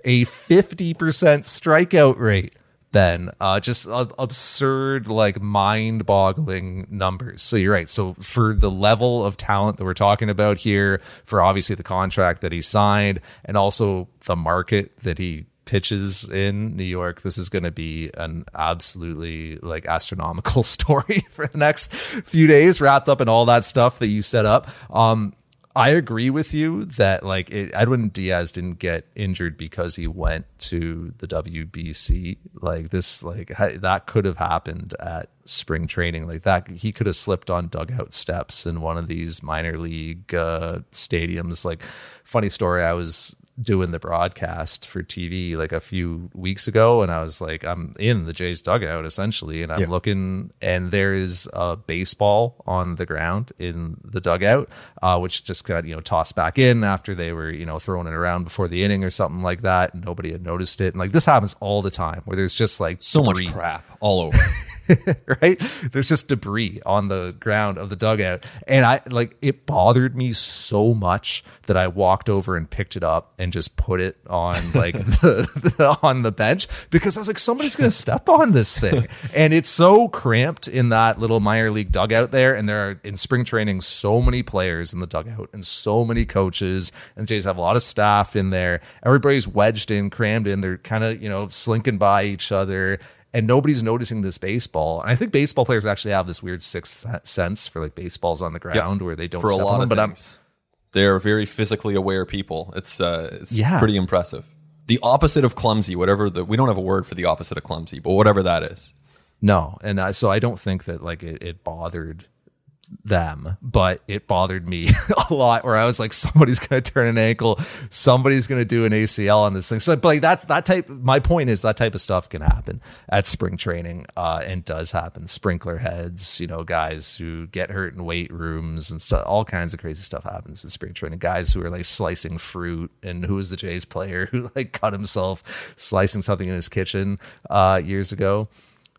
A 50% strikeout rate then uh, just uh, absurd like mind-boggling numbers so you're right so for the level of talent that we're talking about here for obviously the contract that he signed and also the market that he pitches in New York, this is going to be an absolutely like astronomical story for the next few days, wrapped up in all that stuff that you set up. Um, I agree with you that like it, Edwin Diaz didn't get injured because he went to the WBC. Like this, like ha- that could have happened at spring training. Like that, he could have slipped on dugout steps in one of these minor league uh, stadiums. Like, funny story, I was doing the broadcast for TV like a few weeks ago, and I was like, I'm in the Jays dugout essentially, and I'm yeah. looking, and there is a baseball on the ground in the dugout, uh, which just got you know tossed back in after they were you know throwing it around before the inning or something like that, and nobody had noticed it, and like this happens all the time where there's just like so much crap all over. right? There's just debris on the ground of the dugout. And I like it bothered me so much that I walked over and picked it up and just put it on like the, the, on the bench because I was like, somebody's gonna step on this thing. And it's so cramped in that little minor league dugout there. And there are in spring training so many players in the dugout and so many coaches. And the Jays have a lot of staff in there. Everybody's wedged in, crammed in. They're kind of, you know, slinking by each other and nobody's noticing this baseball. And I think baseball players actually have this weird sixth sense for like baseballs on the ground yep. where they don't for step a lot on them. Of things. They're very physically aware people. It's uh, it's yeah. pretty impressive. The opposite of clumsy, whatever the we don't have a word for the opposite of clumsy, but whatever that is. No, and I, so I don't think that like it, it bothered them, but it bothered me a lot where I was like, somebody's going to turn an ankle, somebody's going to do an ACL on this thing. So, but like that's that type. My point is that type of stuff can happen at spring training, uh, and does happen. Sprinkler heads, you know, guys who get hurt in weight rooms and stuff. All kinds of crazy stuff happens in spring training. Guys who are like slicing fruit, and who was the Jays player who like cut himself slicing something in his kitchen uh, years ago.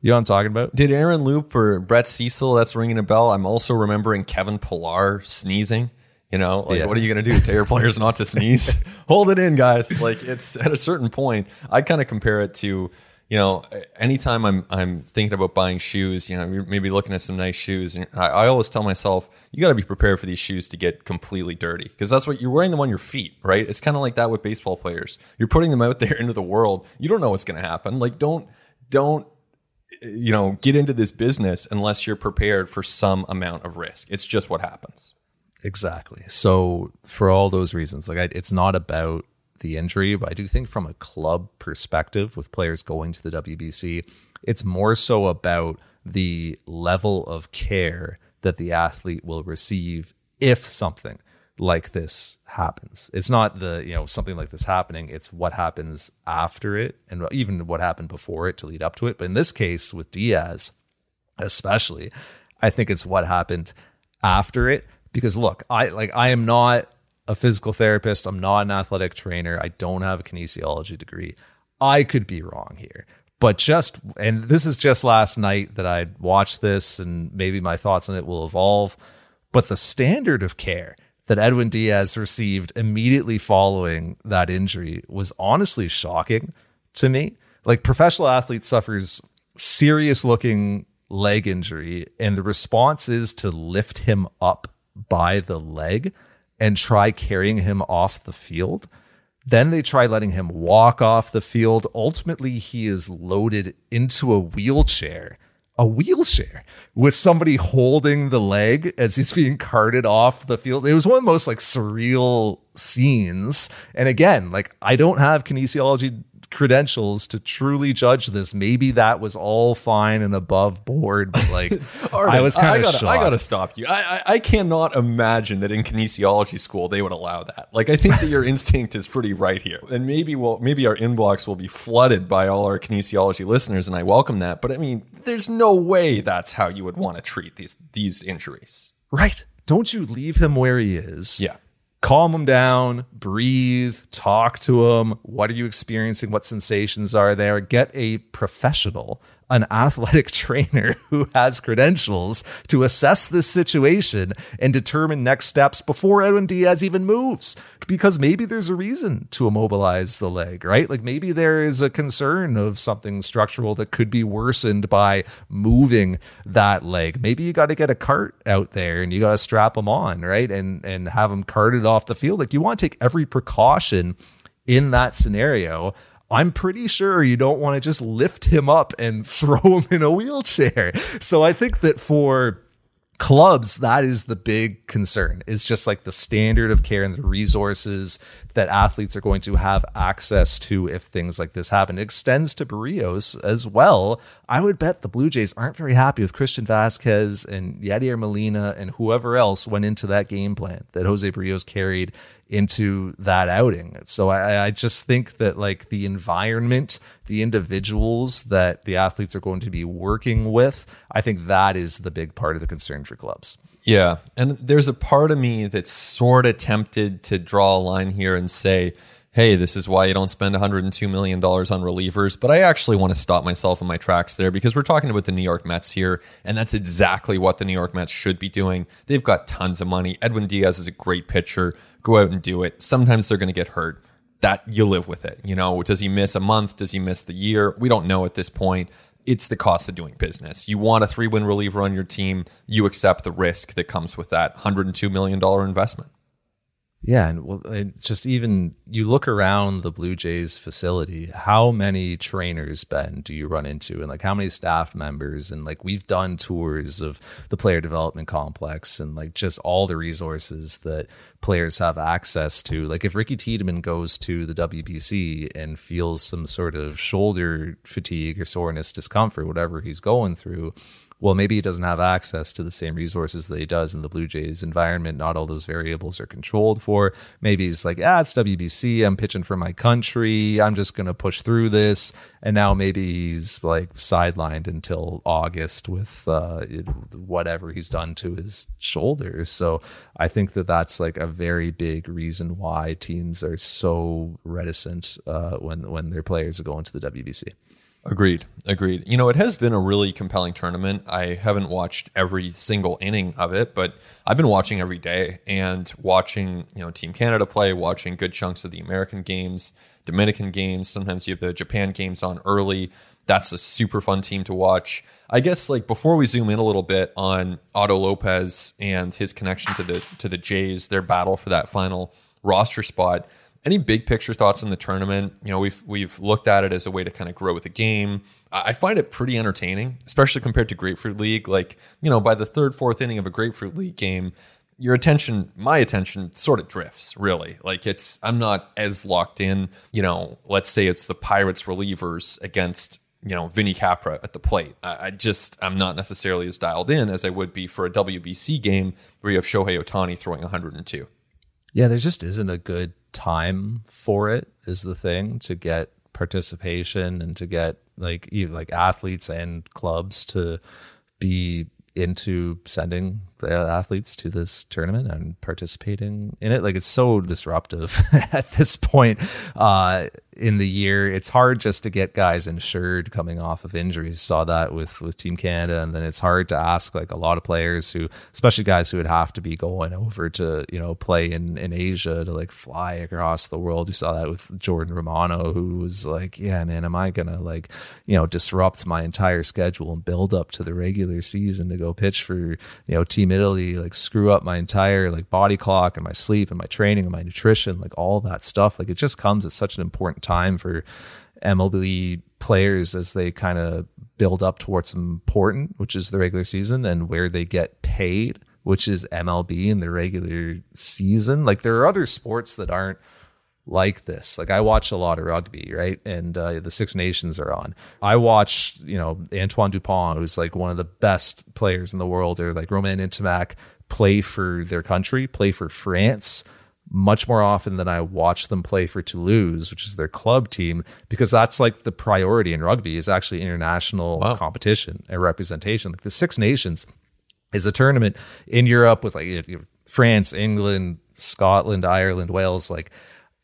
You know what I'm talking about? Did Aaron Loup or Brett Cecil? That's ringing a bell. I'm also remembering Kevin Pillar sneezing You know, like Yeah. what are you going to do? Tell your players not to sneeze? Hold it in, guys. Like it's at a certain point. I kind of compare it to, you know, anytime I'm I'm thinking about buying shoes, you know, you're maybe looking at some nice shoes, and I, I always tell myself, you got to be prepared for these shoes to get completely dirty because that's what you're wearing them on your feet, right? It's kind of like that with baseball players. You're putting them out there into the world. You don't know what's going to happen. Like don't don't you know get into this business unless you're prepared for some amount of risk. It's just what happens. Exactly. So for all those reasons, like I, it's not about the injury, but I do think from a club perspective, with players going to the WBC, it's more so about the level of care that the athlete will receive if something like this happens. It's not the, you know, something like this happening, it's what happens after it and even what happened before it to lead up to it. But in this case with Diaz, especially, I think it's what happened after it because look, I like I am not a physical therapist, I'm not an athletic trainer, I don't have a kinesiology degree. I could be wrong here. But just and this is just last night that I watched this and maybe my thoughts on it will evolve, but the standard of care that Edwin Diaz received immediately following that injury was honestly shocking to me. Like professional athlete suffers serious looking leg injury and the response is to lift him up by the leg and try carrying him off the field. Then they try letting him walk off the field. Ultimately, he is loaded into a wheelchair, a wheelchair with somebody holding the leg as he's being carted off the field. It was one of the most like surreal scenes. And again, like I don't have kinesiology credentials to truly judge this. Maybe that was all fine and above board, but like I was kind of shocked. I gotta stop you. I, I I cannot imagine that in kinesiology school they would allow that. Like I think that your instinct is pretty right here, and maybe we'll maybe our inbox will be flooded by all our kinesiology listeners, and I welcome that. But I mean, there's no way that's how you would want to treat these these injuries. right. Don't you leave him where he is. Yeah. Calm them down, breathe, talk to them. What are you experiencing? What sensations are there? Get a professional, an athletic trainer who has credentials to assess this situation and determine next steps before Edwin Diaz even moves. Because maybe there's a reason to immobilize the leg, right? Like maybe there is a concern of something structural that could be worsened by moving that leg. Maybe you got to get a cart out there and you got to strap them on, right? And and have them carted off the field. Like you want to take every precaution in that scenario. I'm pretty sure you don't want to just lift him up and throw him in a wheelchair. So I think that for clubs that is the big concern. Is just like the standard of care and the resources that athletes are going to have access to if things like this happen. It extends to Berrios as well. I would bet the blue jays aren't very happy with Christian Vazquez and yadier molina and whoever else went into that game plan that jose Berrios carried into that outing so I, I just think that like the environment the individuals that the athletes are going to be working with i think that is the big part of the concern for clubs Yeah. And there's a part of me that's sort of tempted to draw a line here and say, hey, this is why you don't spend $102 million on relievers. But I actually want to stop myself in my tracks there because we're talking about the New York Mets here. And that's exactly what the New York Mets should be doing. They've got tons of money. Edwin Diaz is a great pitcher. Go out and do it. Sometimes they're going to get hurt. That you live with it. You know, does he miss a month? Does he miss the year? We don't know at this point it's the cost of doing business. You want a three win reliever on your team, you accept the risk that comes with that $102 million investment. Yeah, and well, just even you look around the Blue Jays facility, how many trainers, Ben, do you run into, and like how many staff members, and like we've done tours of the player development complex, and like just all the resources that players have access to. Like if Ricky Tiedemann goes to the WBC and feels some sort of shoulder fatigue or soreness, discomfort, whatever he's going through, well, maybe he doesn't have access to the same resources that he does in the Blue Jays environment. Not all those variables are controlled for. Maybe he's like, ah, it's WBC. I'm pitching for my country. I'm just going to push through this. And now maybe he's like sidelined until August with uh, whatever he's done to his shoulder. So I think that that's like a very big reason why teams are so reticent uh, when when their players are going to the WBC. Agreed. Agreed. You know, it has been a really compelling tournament. I haven't watched every single inning of it, but I've been watching every day and watching, you know, Team Canada play, watching good chunks of the American games, Dominican games. Sometimes you have the Japan games on early. That's a super fun team to watch. I guess like before we zoom in a little bit on Otto Lopez and his connection to the to the Jays, their battle for that final roster spot. Any big picture thoughts on the tournament? You know, we've we've looked at it as a way to kind of grow with the game. I find it pretty entertaining, especially compared to Grapefruit League. Like, you know, by the third, fourth inning of a Grapefruit League game, your attention, my attention, sort of drifts. Really, like it's I'm not as locked in. You know, let's say it's the Pirates relievers against you know Vinny Capra at the plate. I, just I'm not necessarily as dialed in as I would be for a WBC game where you have Shohei Ohtani throwing 102. Yeah, there just isn't a good time for it is the thing to get participation and to get like like athletes and clubs to be into sending the athletes to this tournament and participating in it. Like it's so disruptive at this point. Uh, in the year. It's hard just to get guys insured coming off of injuries. Saw that with with Team Canada, and then it's hard to ask like a lot of players who, especially guys who would have to be going over to you know play in in Asia to like fly across the world. You saw that with Jordan Romano, who was like, "Yeah, man, am I gonna like you know disrupt my entire schedule and build up to the regular season to go pitch for you know Team Italy? Like screw up my entire like body clock and my sleep and my training and my nutrition, like all that stuff. Like it just comes at such an important time for MLB players as they kind of build up towards important, which is the regular season, and where they get paid, which is MLB in the regular season. Like there are other sports that aren't like this. Like I watch a lot of rugby, right? And uh, the Six Nations are on. I watch, you know, Antoine Dupont, who's like one of the best players in the world, or like Romain Ntamack play for their country, play for France much more often than I watch them play for Toulouse, which is their club team, because that's like the priority in rugby is actually international wow. competition and representation. Like the Six Nations is a tournament in Europe with like you know, France, England, Scotland, Ireland, Wales. Like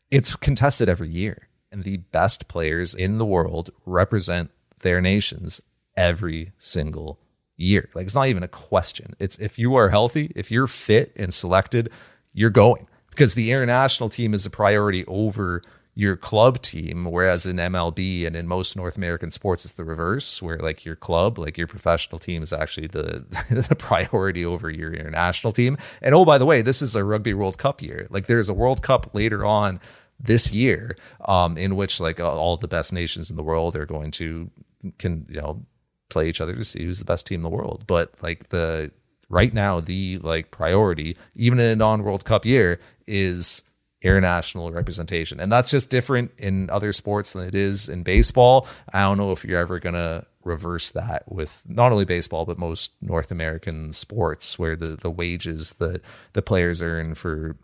it's contested every year, and the best players in the world represent their nations every single year. Like it's not even a question. It's if you are healthy, if you're fit and selected, you're going because the international team is a priority over your club team whereas in MLB and in most North American sports it's the reverse where like your club like your professional team is actually the the priority over your international team. And oh by the way this is a rugby world cup year. Like there's a world cup later on this year um in which like all the best nations in the world are going to can you know play each other to see who's the best team in the world. But like the right now the like priority, even in a non-World Cup year, is international representation. And that's just different in other sports than it is in baseball. I don't know if you're ever gonna reverse that with not only baseball but most North American sports where the the wages that the players earn for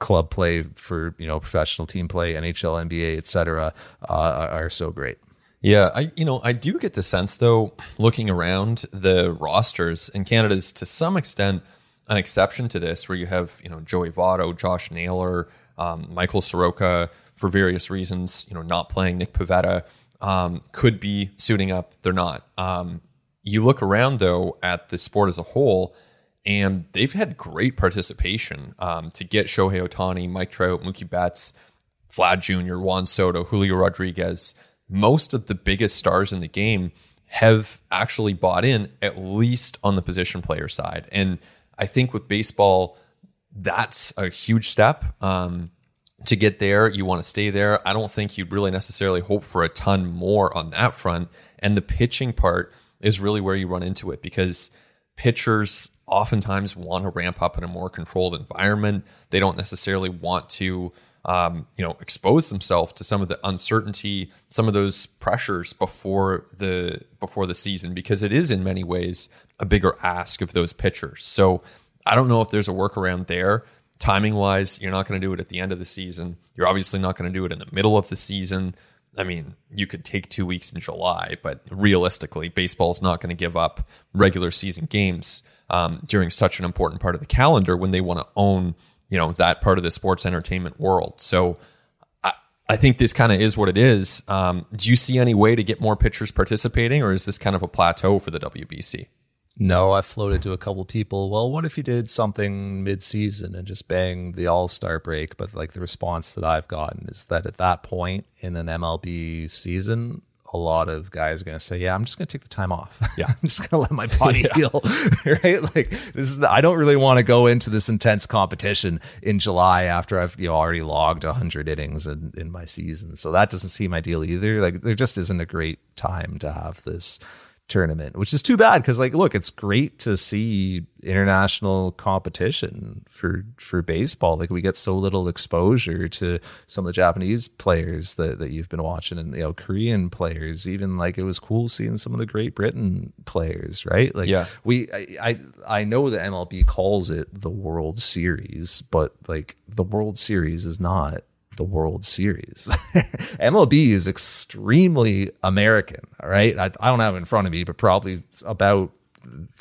club play for you know professional team play NHL NBA etc uh, are so great yeah, I you know I do get the sense though, looking around the rosters, and Canada's to some extent an exception to this, where you have you know Joey Votto, Josh Naylor, um, Michael Soroka for various reasons, you know, not playing Nick Pivetta um, could be suiting up. They're not. Um, you look around though at the sport as a whole, and they've had great participation um, to get Shohei Ohtani, Mike Trout, Mookie Betts, Vlad Jr., Juan Soto, Julio Rodriguez most of the biggest stars in the game have actually bought in at least on the position player side. And I think with baseball, that's a huge step. Um, to get there, you want to stay there. I don't think you'd really necessarily hope for a ton more on that front. And the pitching part is really where you run into it because pitchers oftentimes want to ramp up in a more controlled environment. They don't necessarily want to um, you know, expose themselves to some of the uncertainty, some of those pressures before the before the season, because it is in many ways a bigger ask of those pitchers. So I don't know if there's a workaround there. Timing wise, you're not going to do it at the end of the season. You're obviously not going to do it in the middle of the season. I mean, you could take two weeks in July, but realistically, baseball's not going to give up regular season games um, during such an important part of the calendar when they want to own you know that part of the sports entertainment world. So I, I think this kind of is what it is. Um, do you see any way to get more pitchers participating, or is this kind of a plateau for the WBC? No, I floated to a couple people. Well, what if you did something mid-season and just bang the All-Star break? But like the response that I've gotten is that at that point in an MLB season, a lot of guys are going to say, "Yeah, I'm just going to take the time off. Yeah, I'm just going to let my body heal." right? Like this is. I don't really want to go into this intense competition in July after I've you know already logged 100 innings in, in my season. So that doesn't seem ideal either. Like there just isn't a great time to have this tournament, which is too bad because like look, it's great to see international competition for for baseball. Like we get so little exposure to some of the Japanese players that, that you've been watching and you know Korean players. Even like it was cool seeing some of the Great Britain players, right? Like yeah. we I, I I know that MLB calls it the World Series, but like the World Series is not the World Series. MLB is extremely American, right? I, I, don't have it in front of me, but probably about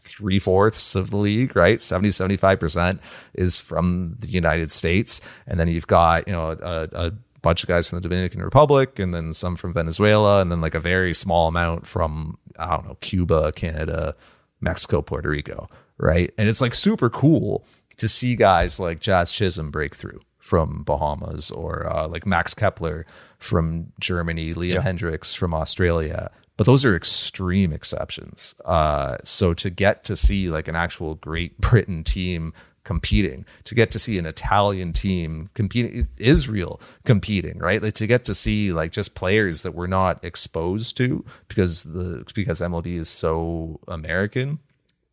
three fourths of the league, right? 70, 75% is from the United States. And then you've got, you know, a, a bunch of guys from the Dominican Republic and then some from Venezuela and then like a very small amount from, I don't know, Cuba, Canada, Mexico, Puerto Rico, right? And it's like super cool to see guys like Jazz Chisholm break through from Bahamas or uh, like Max Kepler from Germany, Liam yeah. Hendriks from Australia. But those are extreme exceptions. Uh, so to get to see like an actual Great Britain team competing, to get to see an Italian team competing, Israel competing, right? Like to get to see like just players that we're not exposed to because the because MLB is so American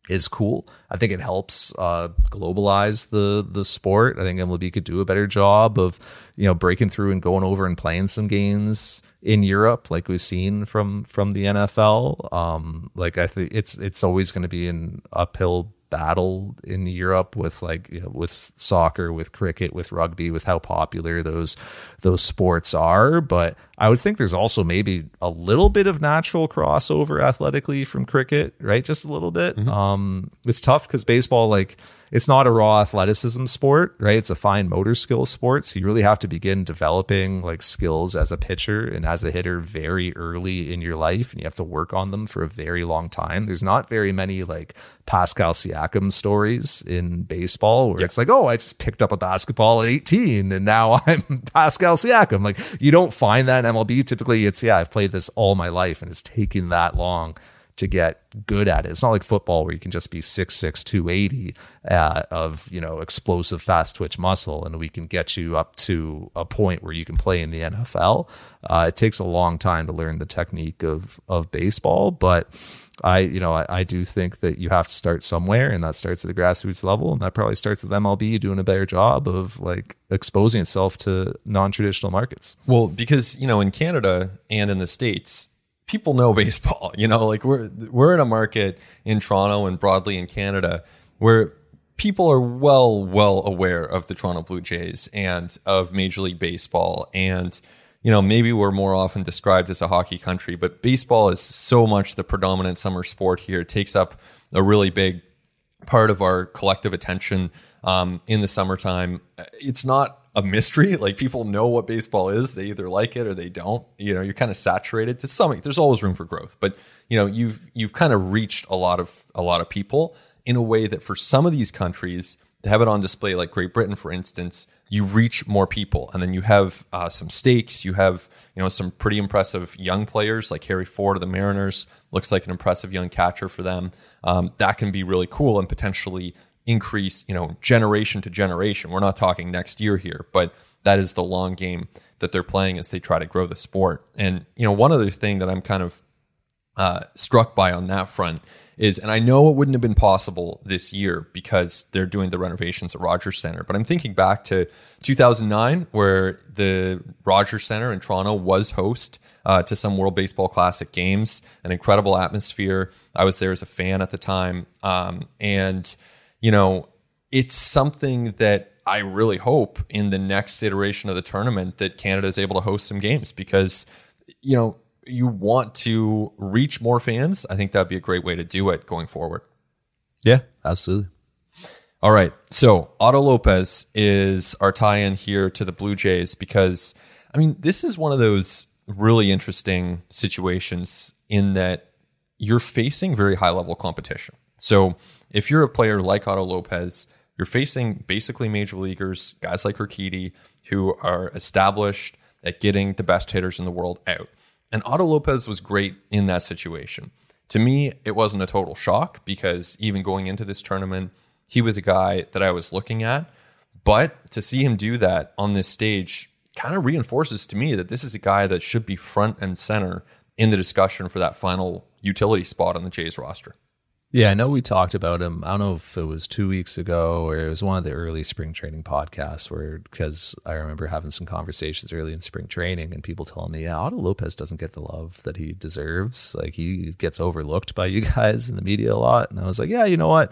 is cool. I think it helps uh, globalize the the sport. I think MLB could do a better job of you know breaking through and going over and playing some games in Europe, like we've seen from from the NFL. Um, like I think it's it's always going to be an uphill battle in Europe with like you know, with soccer, with cricket, with rugby, with how popular those those sports are. But I would think there's also maybe a little bit of natural crossover athletically from cricket, right? Just a little bit. Mm-hmm. Um, it's tough because baseball, like it's not a raw athleticism sport, right? It's a fine motor skill sport. So you really have to begin developing like skills as a pitcher and as a hitter very early in your life. And you have to work on them for a very long time. There's not very many like Pascal Siakam stories in baseball where yep. it's like, oh, I just picked up a basketball at 18 and now I'm Pascal Siakam. Like you don't find that in MLB. Typically it's, yeah, I've played this all my life and it's taken that long to get good at it. It's not like football where you can just be 6'6", 280 uh, of, you know, explosive fast twitch muscle and we can get you up to a point where you can play in the NFL. Uh, it takes a long time to learn the technique of, of baseball, but I, you know, I, I, do think that you have to start somewhere and that starts at the grassroots level. And that probably starts with MLB doing a better job of like exposing itself to non-traditional markets. Well, because, you know, in Canada and in the States, people know baseball. You know, like we're we're in a market in Toronto and broadly in Canada where people are well well aware of the Toronto Blue Jays and of Major League Baseball and you know maybe we're more often described as a hockey country but baseball is so much the predominant summer sport here it takes up a really big part of our collective attention um, in the summertime it's not a mystery. Like people know what baseball is. They either like it or they don't. You know, you're kind of saturated to some. There's always room for growth, but you know, you've you've kind of reached a lot of a lot of people in a way that for some of these countries to have it on display, like Great Britain, for instance, you reach more people, and then you have uh, some stakes. You have you know some pretty impressive young players like Harry Ford of the Mariners. Looks like an impressive young catcher for them. Um, that can be really cool and potentially increase, you know, generation to generation. We're not talking next year here, but that is the long game that they're playing as they try to grow the sport. And you know, one other thing that I'm kind of uh, struck by on that front is, and I know it wouldn't have been possible this year because they're doing the renovations at Rogers Centre, but I'm thinking back to 2009 where the Rogers Centre in Toronto was host uh, to some World Baseball Classic games, an incredible atmosphere. I was there as a fan at the time, um, and you know, it's something that I really hope in the next iteration of the tournament that Canada is able to host some games because, you know, you want to reach more fans. I think that'd be a great way to do it going forward. Yeah, absolutely. All right. So Otto Lopez is our tie in here to the Blue Jays because I mean, this is one of those really interesting situations in that you're facing very high level competition. So if you're a player like Otto Lopez, you're facing basically major leaguers, guys like Urquidy, who are established at getting the best hitters in the world out. And Otto Lopez was great in that situation. To me, it wasn't a total shock because even going into this tournament, he was a guy that I was looking at. But to see him do that on this stage kind of reinforces to me that this is a guy that should be front and center in the discussion for that final utility spot on the Jays roster. Yeah, I know we talked about him. I don't know if it was two weeks ago or it was one of the early spring training podcasts where, because I remember having some conversations early in spring training and people telling me, yeah, Otto Lopez doesn't get the love that he deserves. Like he gets overlooked by you guys in the media a lot. And I was like, yeah, you know what?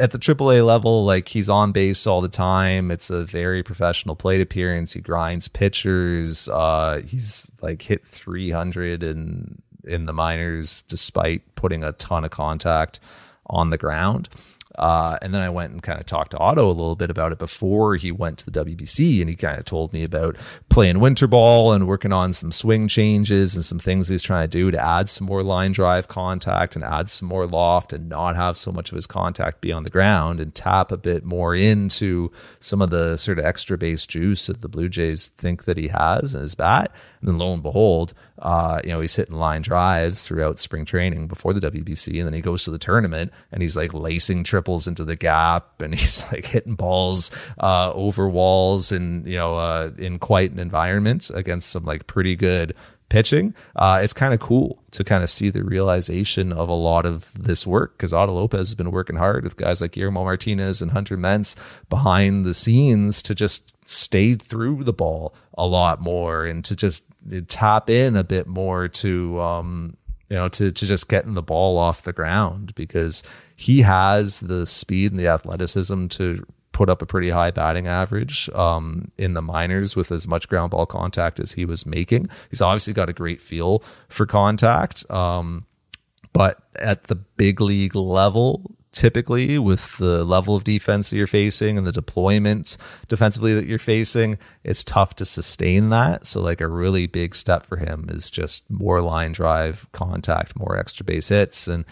At the AAA level, like he's on base all the time. It's a very professional plate appearance. He grinds pitchers. Uh, he's like hit 300 and in the minors despite putting a ton of contact on the ground. Uh, and then I went and kind of talked to Otto a little bit about it before he went to the WBC, and he kind of told me about playing winter ball and working on some swing changes and some things he's trying to do to add some more line drive contact and add some more loft and not have so much of his contact be on the ground and tap a bit more into some of the sort of extra base juice that the Blue Jays think that he has in his bat. And then lo and behold, uh, you know, he's hitting line drives throughout spring training before the WBC, and then he goes to the tournament and he's like lacing triples into the gap, and he's like hitting balls uh, over walls and you know uh, in quite an environment against some like pretty good pitching. Uh, it's kind of cool to kind of see the realization of a lot of this work because Otto Lopez has been working hard with guys like Guillermo Martinez and Hunter Mense behind the scenes to just stay through the ball a lot more and to just tap in a bit more to um, you know to to just getting the ball off the ground because he has the speed and the athleticism to put up a pretty high batting average um, in the minors with as much ground ball contact as he was making. He's obviously got a great feel for contact. Um, but at the big league level, typically with the level of defense that you're facing and the deployments defensively that you're facing, it's tough to sustain that. So, like a really big step for him is just more line drive contact, more extra base hits, and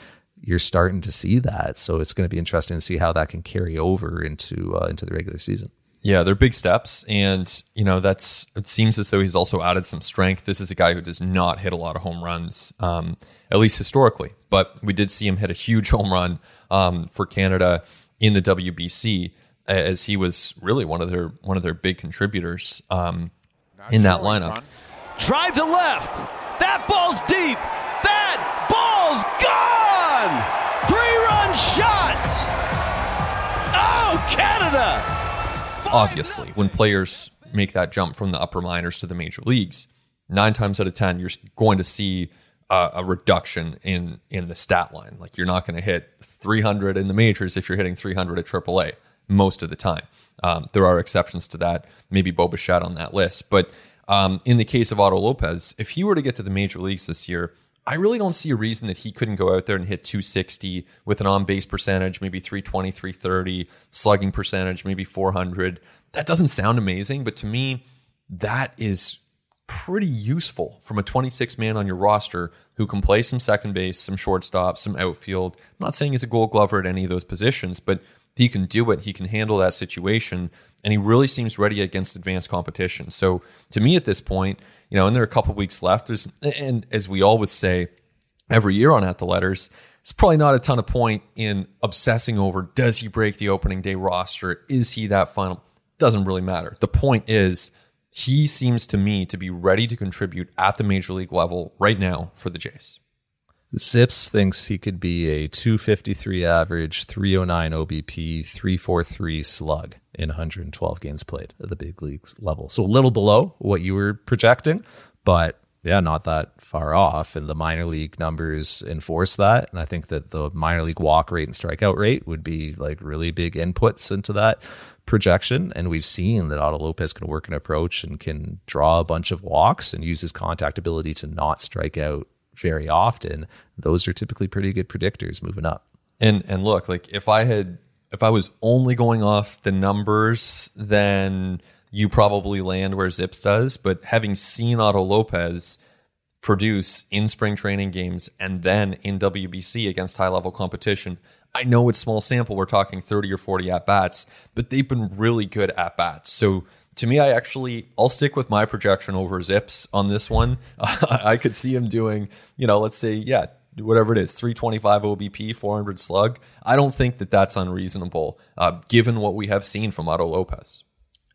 you're starting to see that. So it's going to be interesting to see how that can carry over into uh, into the regular season. Yeah, they're big steps, and you know that's. It seems as though he's also added some strength. This is a guy who does not hit a lot of home runs, um, at least historically. But we did see him hit a huge home run um, for Canada in the WBC, as he was really one of their one of their big contributors um, in that lineup. Run. Drive to left. That ball's deep. That ball's gone. Three run shot. Oh, Canada. Obviously, when players make that jump from the upper minors to the major leagues, nine times out of ten, you're going to see a, a reduction in in the stat line. Like you're not going to hit 300 in the majors if you're hitting 300 at AAA most of the time. Um, there are exceptions to that, maybe Bo Bichette on that list. But um, in the case of Otto Lopez, if he were to get to the major leagues this year, I really don't see a reason that he couldn't go out there and hit 260 with an on base percentage, maybe 320, 330, slugging percentage, maybe 400. That doesn't sound amazing, but to me, that is pretty useful from a 26 man on your roster who can play some second base, some shortstop, some outfield. I'm not saying he's a gold glover at any of those positions, but he can do it. He can handle that situation. And he really seems ready against advanced competition. So to me at this point, you know, and there are a couple weeks left, there's, and as we always say every year on At the Letters, it's probably not a ton of point in obsessing over does he break the opening day roster? Is he that final? Doesn't really matter. The point is, he seems to me to be ready to contribute at the major league level right now for the Jays. Zips thinks he could be a 253 average, 309 OBP, 343 slug in 112 games played at the big leagues level. So a little below what you were projecting, but yeah, not that far off. And the minor league numbers enforce that. And I think that the minor league walk rate and strikeout rate would be like really big inputs into that projection. And we've seen that Otto Lopez can work an approach and can draw a bunch of walks and use his contact ability to not strike out very often. Those are typically pretty good predictors moving up. And and look, like if I had if I was only going off the numbers, then you probably land where Zips does. But having seen Otto Lopez produce in spring training games and then in WBC against high level competition, I know it's small sample. We're talking 30 or 40 at bats, but they've been really good at bats. So to me, I actually I'll stick with my projection over Zips on this one. I could see him doing, you know, let's say, yeah, whatever it is, 325 OBP, 400 slug. I don't think that that's unreasonable, uh, given what we have seen from Otto Lopez.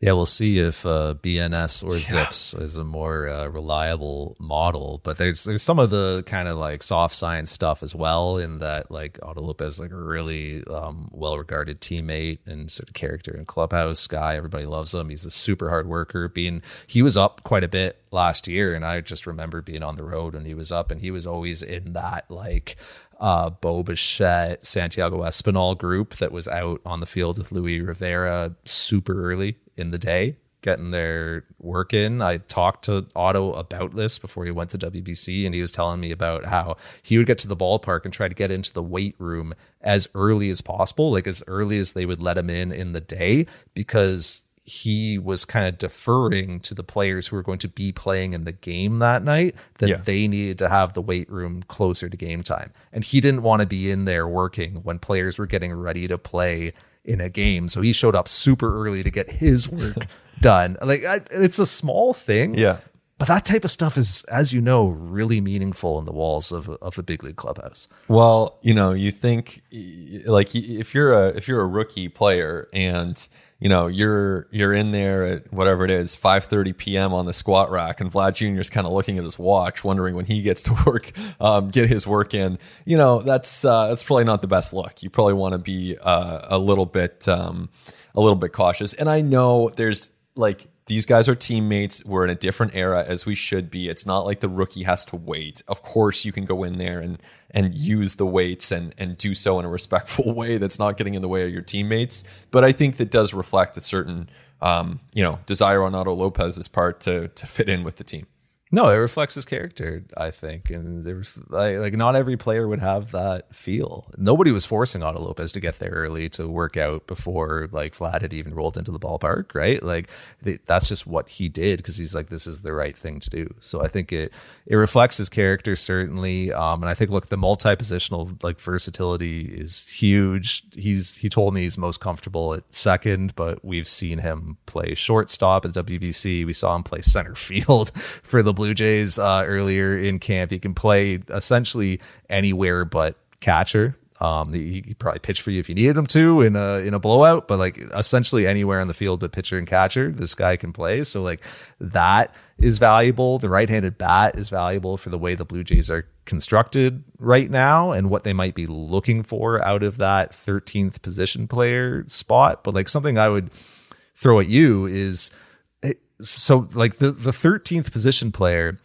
Yeah, we'll see if uh, BNS or yeah. Zips is a more uh, reliable model. But there's there's some of the kind of like soft science stuff as well. In that like Otto Lopez like a really um, well regarded teammate and sort of character in clubhouse guy. Everybody loves him. He's a super hard worker. Being he was up quite a bit last year, and I just remember being on the road when he was up, and he was always in that like uh, Bo Bichette, Santiago Espinal group that was out on the field with Luis Rivera super early in the day, getting their work in. I talked to Otto about this before he went to WBC, and he was telling me about how he would get to the ballpark and try to get into the weight room as early as possible, like as early as they would let him in in the day, because he was kind of deferring to the players who were going to be playing in the game that night that yeah. they needed to have the weight room closer to game time. And he didn't want to be in there working when players were getting ready to play in a game. So he showed up super early to get his work done. Like I, it's a small thing. Yeah. But that type of stuff is, as you know, really meaningful in the walls of of a big league clubhouse. Well, you know, you think like if you're a if you're a rookie player and you know you're you're in there at whatever it is 5:30 p.m. on the squat rack, and Vlad Jr. is kind of looking at his watch, wondering when he gets to work, um, get his work in. You know that's uh, that's probably not the best look. You probably want to be uh, a little bit um, a little bit cautious. And I know there's like these guys are teammates. We're in a different era as we should be. It's not like the rookie has to wait. Of course, you can go in there and and use the weights and and do so in a respectful way that's not getting in the way of your teammates. But I think that does reflect a certain um, you know desire on Otto Lopez's part to to fit in with the team. No, it reflects his character, I think, and there's like, like not every player would have that feel. Nobody was forcing Otto Lopez to get there early to work out before like Vlad had even rolled into the ballpark, right? Like they, that's just what he did because he's like, this is the right thing to do. So I think it it reflects his character certainly, um, and I think look the multi positional like versatility is huge. He's he told me he's most comfortable at second, but we've seen him play shortstop at WBC. We saw him play center field for the Blue Jays uh, earlier in camp. He can play essentially anywhere but catcher. Um, he, he probably pitch for you if you needed him to in a in a blowout, but like essentially anywhere on the field but pitcher and catcher, this guy can play. So like that is valuable. The right-handed bat is valuable for the way the Blue Jays are constructed right now and what they might be looking for out of that 13th position player spot. But like something I would throw at you is so like the the 13th position player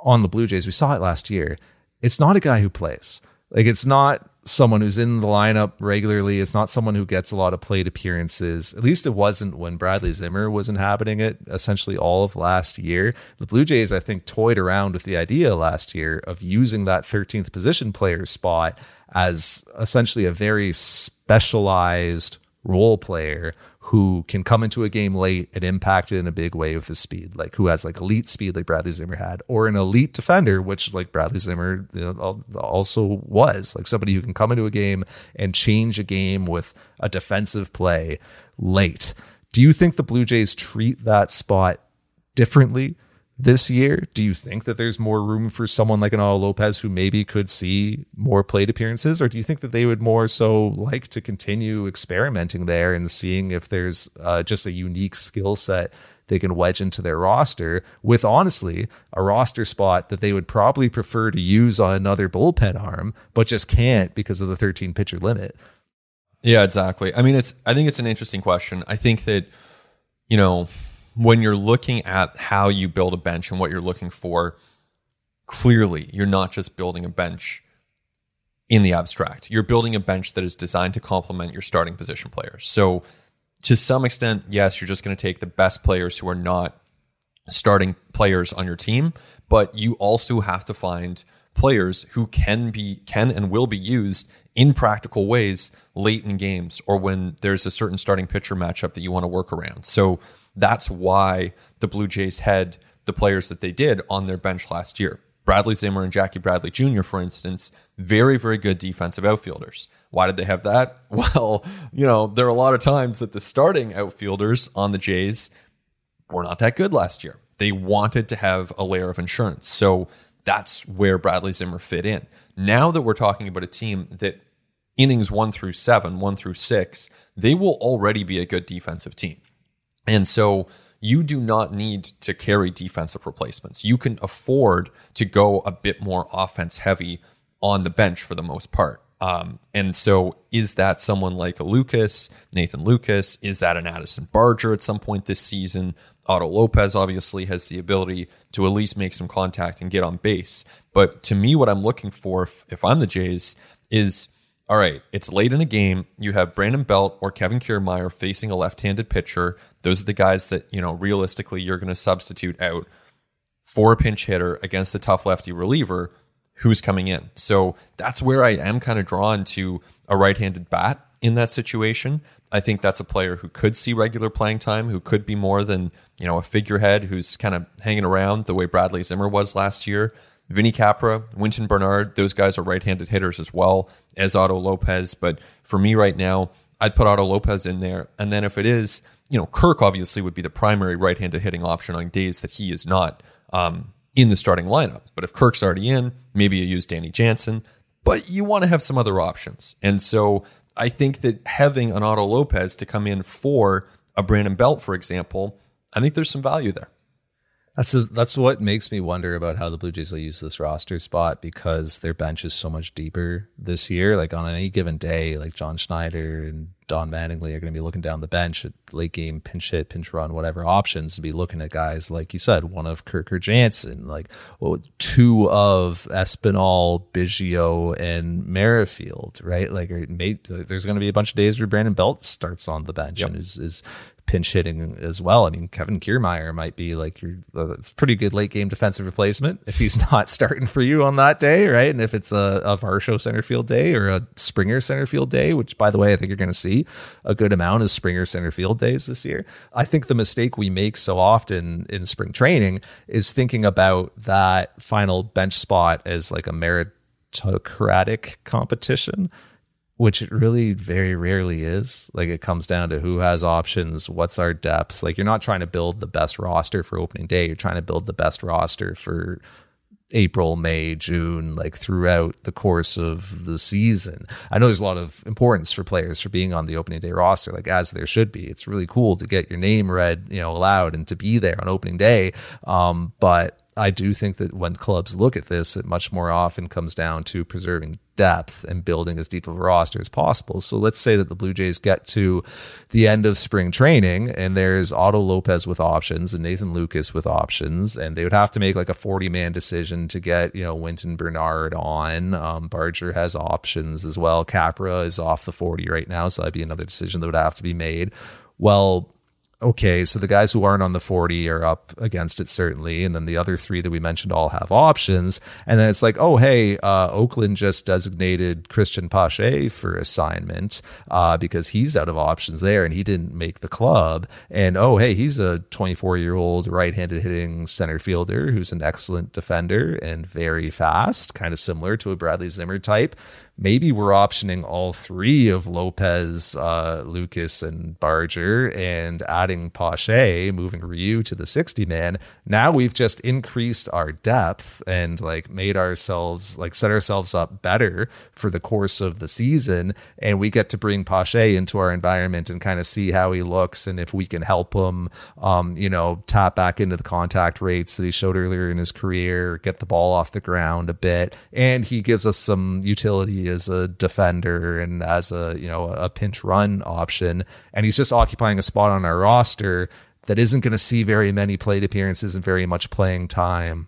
on the Blue Jays, we saw it last year. It's not a guy who plays. Like it's not someone who's in the lineup regularly. It's not someone who gets a lot of plate appearances. At least it wasn't when Bradley Zimmer was inhabiting it essentially all of last year. The Blue Jays, I think, toyed around with the idea last year of using that 13th position player spot as essentially a very specialized role player who can come into a game late and impact it in a big way with his speed, like who has like elite speed like Bradley Zimmer had, or an elite defender, which like Bradley Zimmer you know, also was, like somebody who can come into a game and change a game with a defensive play late. Do you think the Blue Jays treat that spot differently this year? Do you think that there's more room for someone like an Otto Lopez who maybe could see more plate appearances? Or do you think that they would more so like to continue experimenting there and seeing if there's uh, just a unique skill set they can wedge into their roster with honestly a roster spot that they would probably prefer to use on another bullpen arm, but just can't because of the 13 pitcher limit? Yeah, exactly. I mean, it's, I think it's an interesting question. I think that, you know, when you're looking at how you build a bench and what you're looking for, clearly you're not just building a bench in the abstract. You're building a bench that is designed to complement your starting position players. So, to some extent, yes, you're just going to take the best players who are not starting players on your team, but you also have to find players who can be can and will be used in practical ways late in games or when there's a certain starting pitcher matchup that you want to work around. So That's why the Blue Jays had the players that they did on their bench last year. Bradley Zimmer and Jackie Bradley Jr., for instance, very, very good defensive outfielders. Why did they have that? Well, you know, there are a lot of times that the starting outfielders on the Jays were not that good last year. They wanted to have a layer of insurance. So that's where Bradley Zimmer fit in. Now that we're talking about a team that innings one through seven, one through six, they will already be a good defensive team. And so you do not need to carry defensive replacements. You can afford to go a bit more offense heavy on the bench for the most part. Um, and so, is that someone like a Lukes, Nathan Lukes? Is that an Addison Barger at some point this season? Otto Lopez obviously has the ability to at least make some contact and get on base. But to me, what I'm looking for if, if I'm the Jays is all right, it's late in a game. You have Brandon Belt or Kevin Kiermaier facing a left handed pitcher. Those are the guys that, you know, realistically you're going to substitute out for a pinch hitter against a tough lefty reliever who's coming in. So that's where I am kind of drawn to a right handed bat in that situation. I think that's a player who could see regular playing time, who could be more than, you know, a figurehead who's kind of hanging around the way Bradley Zimmer was last year. Vinny Capra, Wynton Bernard, those guys are right handed hitters as well as Otto Lopez. But for me right now, I'd put Otto Lopez in there. And then if it is, you know, Kirk obviously would be the primary right handed hitting option on days that he is not um, in the starting lineup. But if Kirk's already in, maybe you use Danny Jansen. But you want to have some other options. And so I think that having an Otto Lopez to come in for a Brandon Belt, for example, I think there's some value there. That's a, that's what makes me wonder about how the Blue Jays will use this roster spot because their bench is so much deeper this year. Like on any given day, like John Schneider and Don Mattingly are going to be looking down the bench at late game pinch hit, pinch run, whatever options to be looking at guys like you said, one of Kirk or Jansen, like well, two of Espinal, Biggio, and Merrifield, right? Like, there's going to be a bunch of days where Brandon Belt starts on the bench yep. and is is pinch hitting as well. I mean, Kevin Kiermaier might be like your uh, pretty good late game defensive replacement if he's not starting for you on that day, right? And if it's a, a Varsho center field day or a Springer center field day, which by the way, I think you're going to see a good amount of Springer center field days this year. I think the mistake we make so often in spring training is thinking about that final bench spot as like a meritocratic competition which it really very rarely is. Like it comes down to who has options, what's our depths. Like you're not trying to build the best roster for opening day. You're trying to build the best roster for April, May, June, like throughout the course of the season. I know there's a lot of importance for players for being on the opening day roster, like as there should be. It's really cool to get your name read, you know, aloud and to be there on opening day. Um, but I do think that when clubs look at this, it much more often comes down to preserving depth and building as deep of a roster as possible. So let's say that the Blue Jays get to the end of spring training and there's Otto Lopez with options and Nathan Lukes with options, and they would have to make like a 40 man decision to get, you know, Wynton Bernard on. Um, Barger has options as well. Capra is off the 40 right now, so that'd be another decision that would have to be made. Well, okay, so the guys who aren't on the 40 are up against it certainly, and then the other three that we mentioned all have options. And then it's like, oh, hey, uh, Oakland just designated Cristian Pache for assignment uh, because he's out of options there and he didn't make the club. And oh, hey, he's a 24 year old right handed hitting center fielder who's an excellent defender and very fast, kind of similar to a Bradley Zimmer type maybe we're optioning all three of Lopez, uh, Lukes, and Barger and adding Pache, moving Ryu to the 60 man. Now we've just increased our depth and like made ourselves, like set ourselves up better for the course of the season. And we get to bring Pache into our environment and kind of see how he looks and if we can help him, um, you know, tap back into the contact rates that he showed earlier in his career, get the ball off the ground a bit. And he gives us some utility as a defender and as a you know a pinch run option, and he's just occupying a spot on our roster that isn't going to see very many plate appearances and very much playing time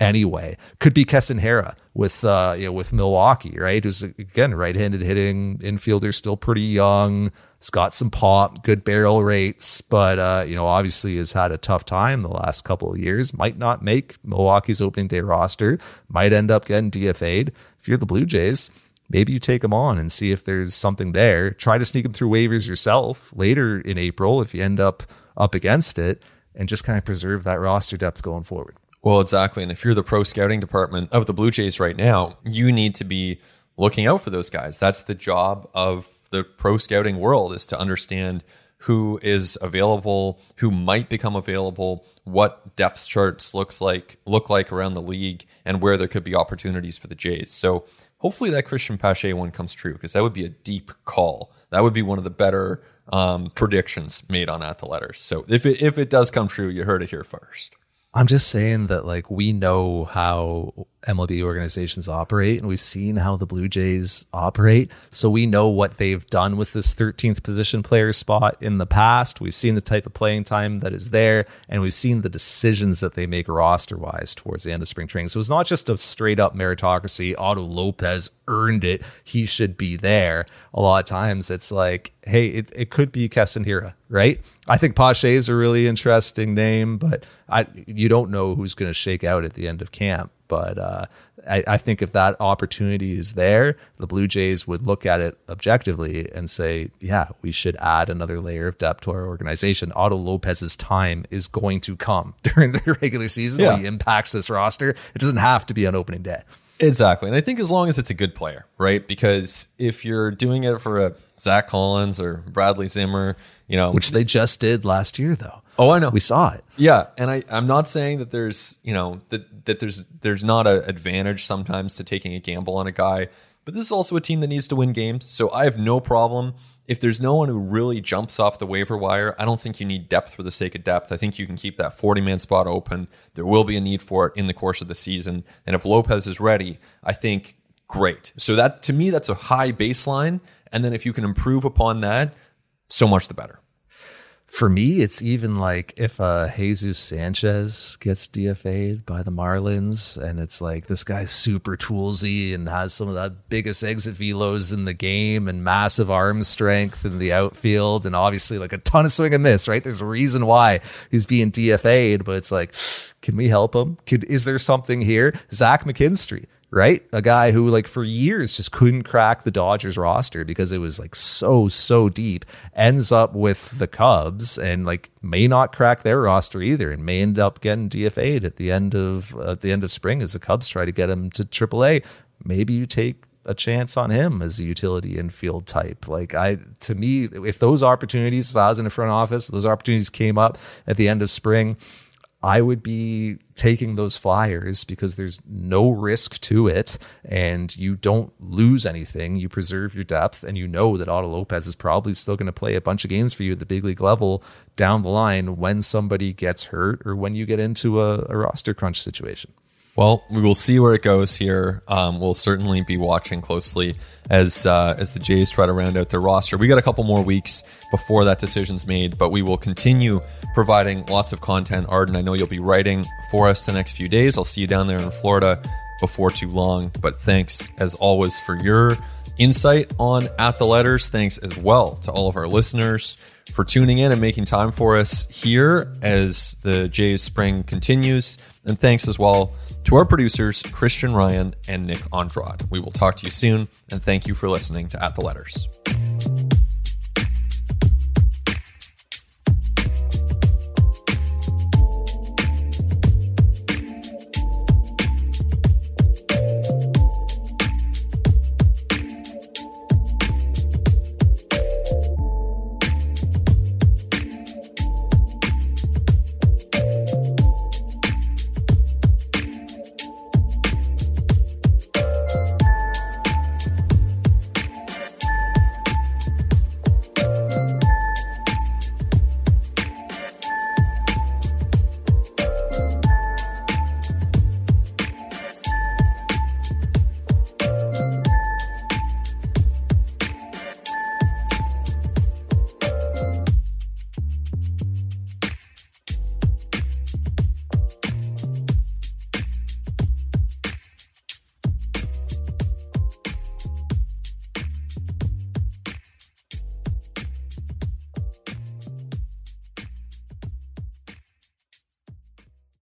anyway. Could be Keston Hiura with uh, you know with Milwaukee, right? Who's again right-handed hitting infielder, still pretty young. It's got some pop, good barrel rates, but uh, you know obviously has had a tough time the last couple of years. Might not make Milwaukee's opening day roster. Might end up getting DFA'd. If you're the Blue Jays, maybe you take them on and see if there's something there. Try to sneak them through waivers yourself later in April if you end up up against it and just kind of preserve that roster depth going forward. Well, exactly. And if you're the pro scouting department of the Blue Jays right now, you need to be looking out for those guys. That's the job of the pro scouting world is to understand who is available, who might become available, what depth charts looks like look like around the league, and where there could be opportunities for the Jays. So hopefully that Cristian Pache one comes true because that would be a deep call. That would be one of the better um, predictions made on at the letters. So if it, if it does come true, you heard it here first. I'm just saying that like we know how MLB organizations operate and we've seen how the Blue Jays operate. So we know what they've done with this 13th position player spot in the past. We've seen the type of playing time that is there and we've seen the decisions that they make roster wise towards the end of spring training. So it's not just a straight up meritocracy. Otto Lopez earned it. He should be there. A lot of times it's like, hey, it, it could be Keston Hiura, right? I think Pache is a really interesting name, but I you don't know who's going to shake out at the end of camp. But uh, I, I, think if that opportunity is there, the Blue Jays would look at it objectively and say, yeah, we should add another layer of depth to our organization. Otto Lopez's time is going to come during the regular season yeah. he impacts this roster. It doesn't have to be on opening day. Exactly. And I think as long as it's a good player, right? Because if you're doing it for a Zack Collins or Bradley Zimmer, you know, which they just did last year, though. Oh, I know. We saw it. Yeah, and I I'm not saying that there's you know that that there's there's not an advantage sometimes to taking a gamble on a guy, but this is also a team that needs to win games. So I have no problem if there's no one who really jumps off the waiver wire, I don't think you need depth for the sake of depth. I think you can keep that 40 man spot open. There will be a need for it in the course of the season. And if Lopez is ready, I think great. So that to me, that's a high baseline. And then if you can improve upon that, so much the better for me, it's even like if uh, Jesus Sanchez gets DFA'd by the Marlins, and it's like this guy's super toolsy and has some of the biggest exit velos in the game and massive arm strength in the outfield, and obviously like a ton of swing and miss. Right? There's a reason why he's being DFA'd, but it's like, can we help him? Could is there something here? Zach McKinstry right? A guy who like for years just couldn't crack the Dodgers roster because it was like so so deep. Ends up with the Cubs and like may not crack their roster either, and may end up getting DFA'd at the end of at the end of spring as the Cubs try to get him to AAA. Maybe you take a chance on him as a utility infield type. Like I, to me, if those opportunities, if I was in the front office, those opportunities came up at the end of spring I would be taking those flyers because there's no risk to it and you don't lose anything. You preserve your depth and you know that Otto Lopez is probably still going to play a bunch of games for you at the big league level down the line when somebody gets hurt or when you get into a, a roster crunch situation. Well, we will see where it goes here. Um, we'll certainly be watching closely as uh, as the Jays try to round out their roster. We got a couple more weeks before that decision's made, but we will continue providing lots of content. Arden, I know you'll be writing for us the next few days. I'll see you down there in Florida before too long. But thanks as always for your insight on at the letters. Thanks as well to all of our listeners for tuning in and making time for us here as the Jays spring continues. And thanks as well to our producers, Christian Ryan and Nick Andrade. We will talk to you soon, and thank you for listening to At the Letters.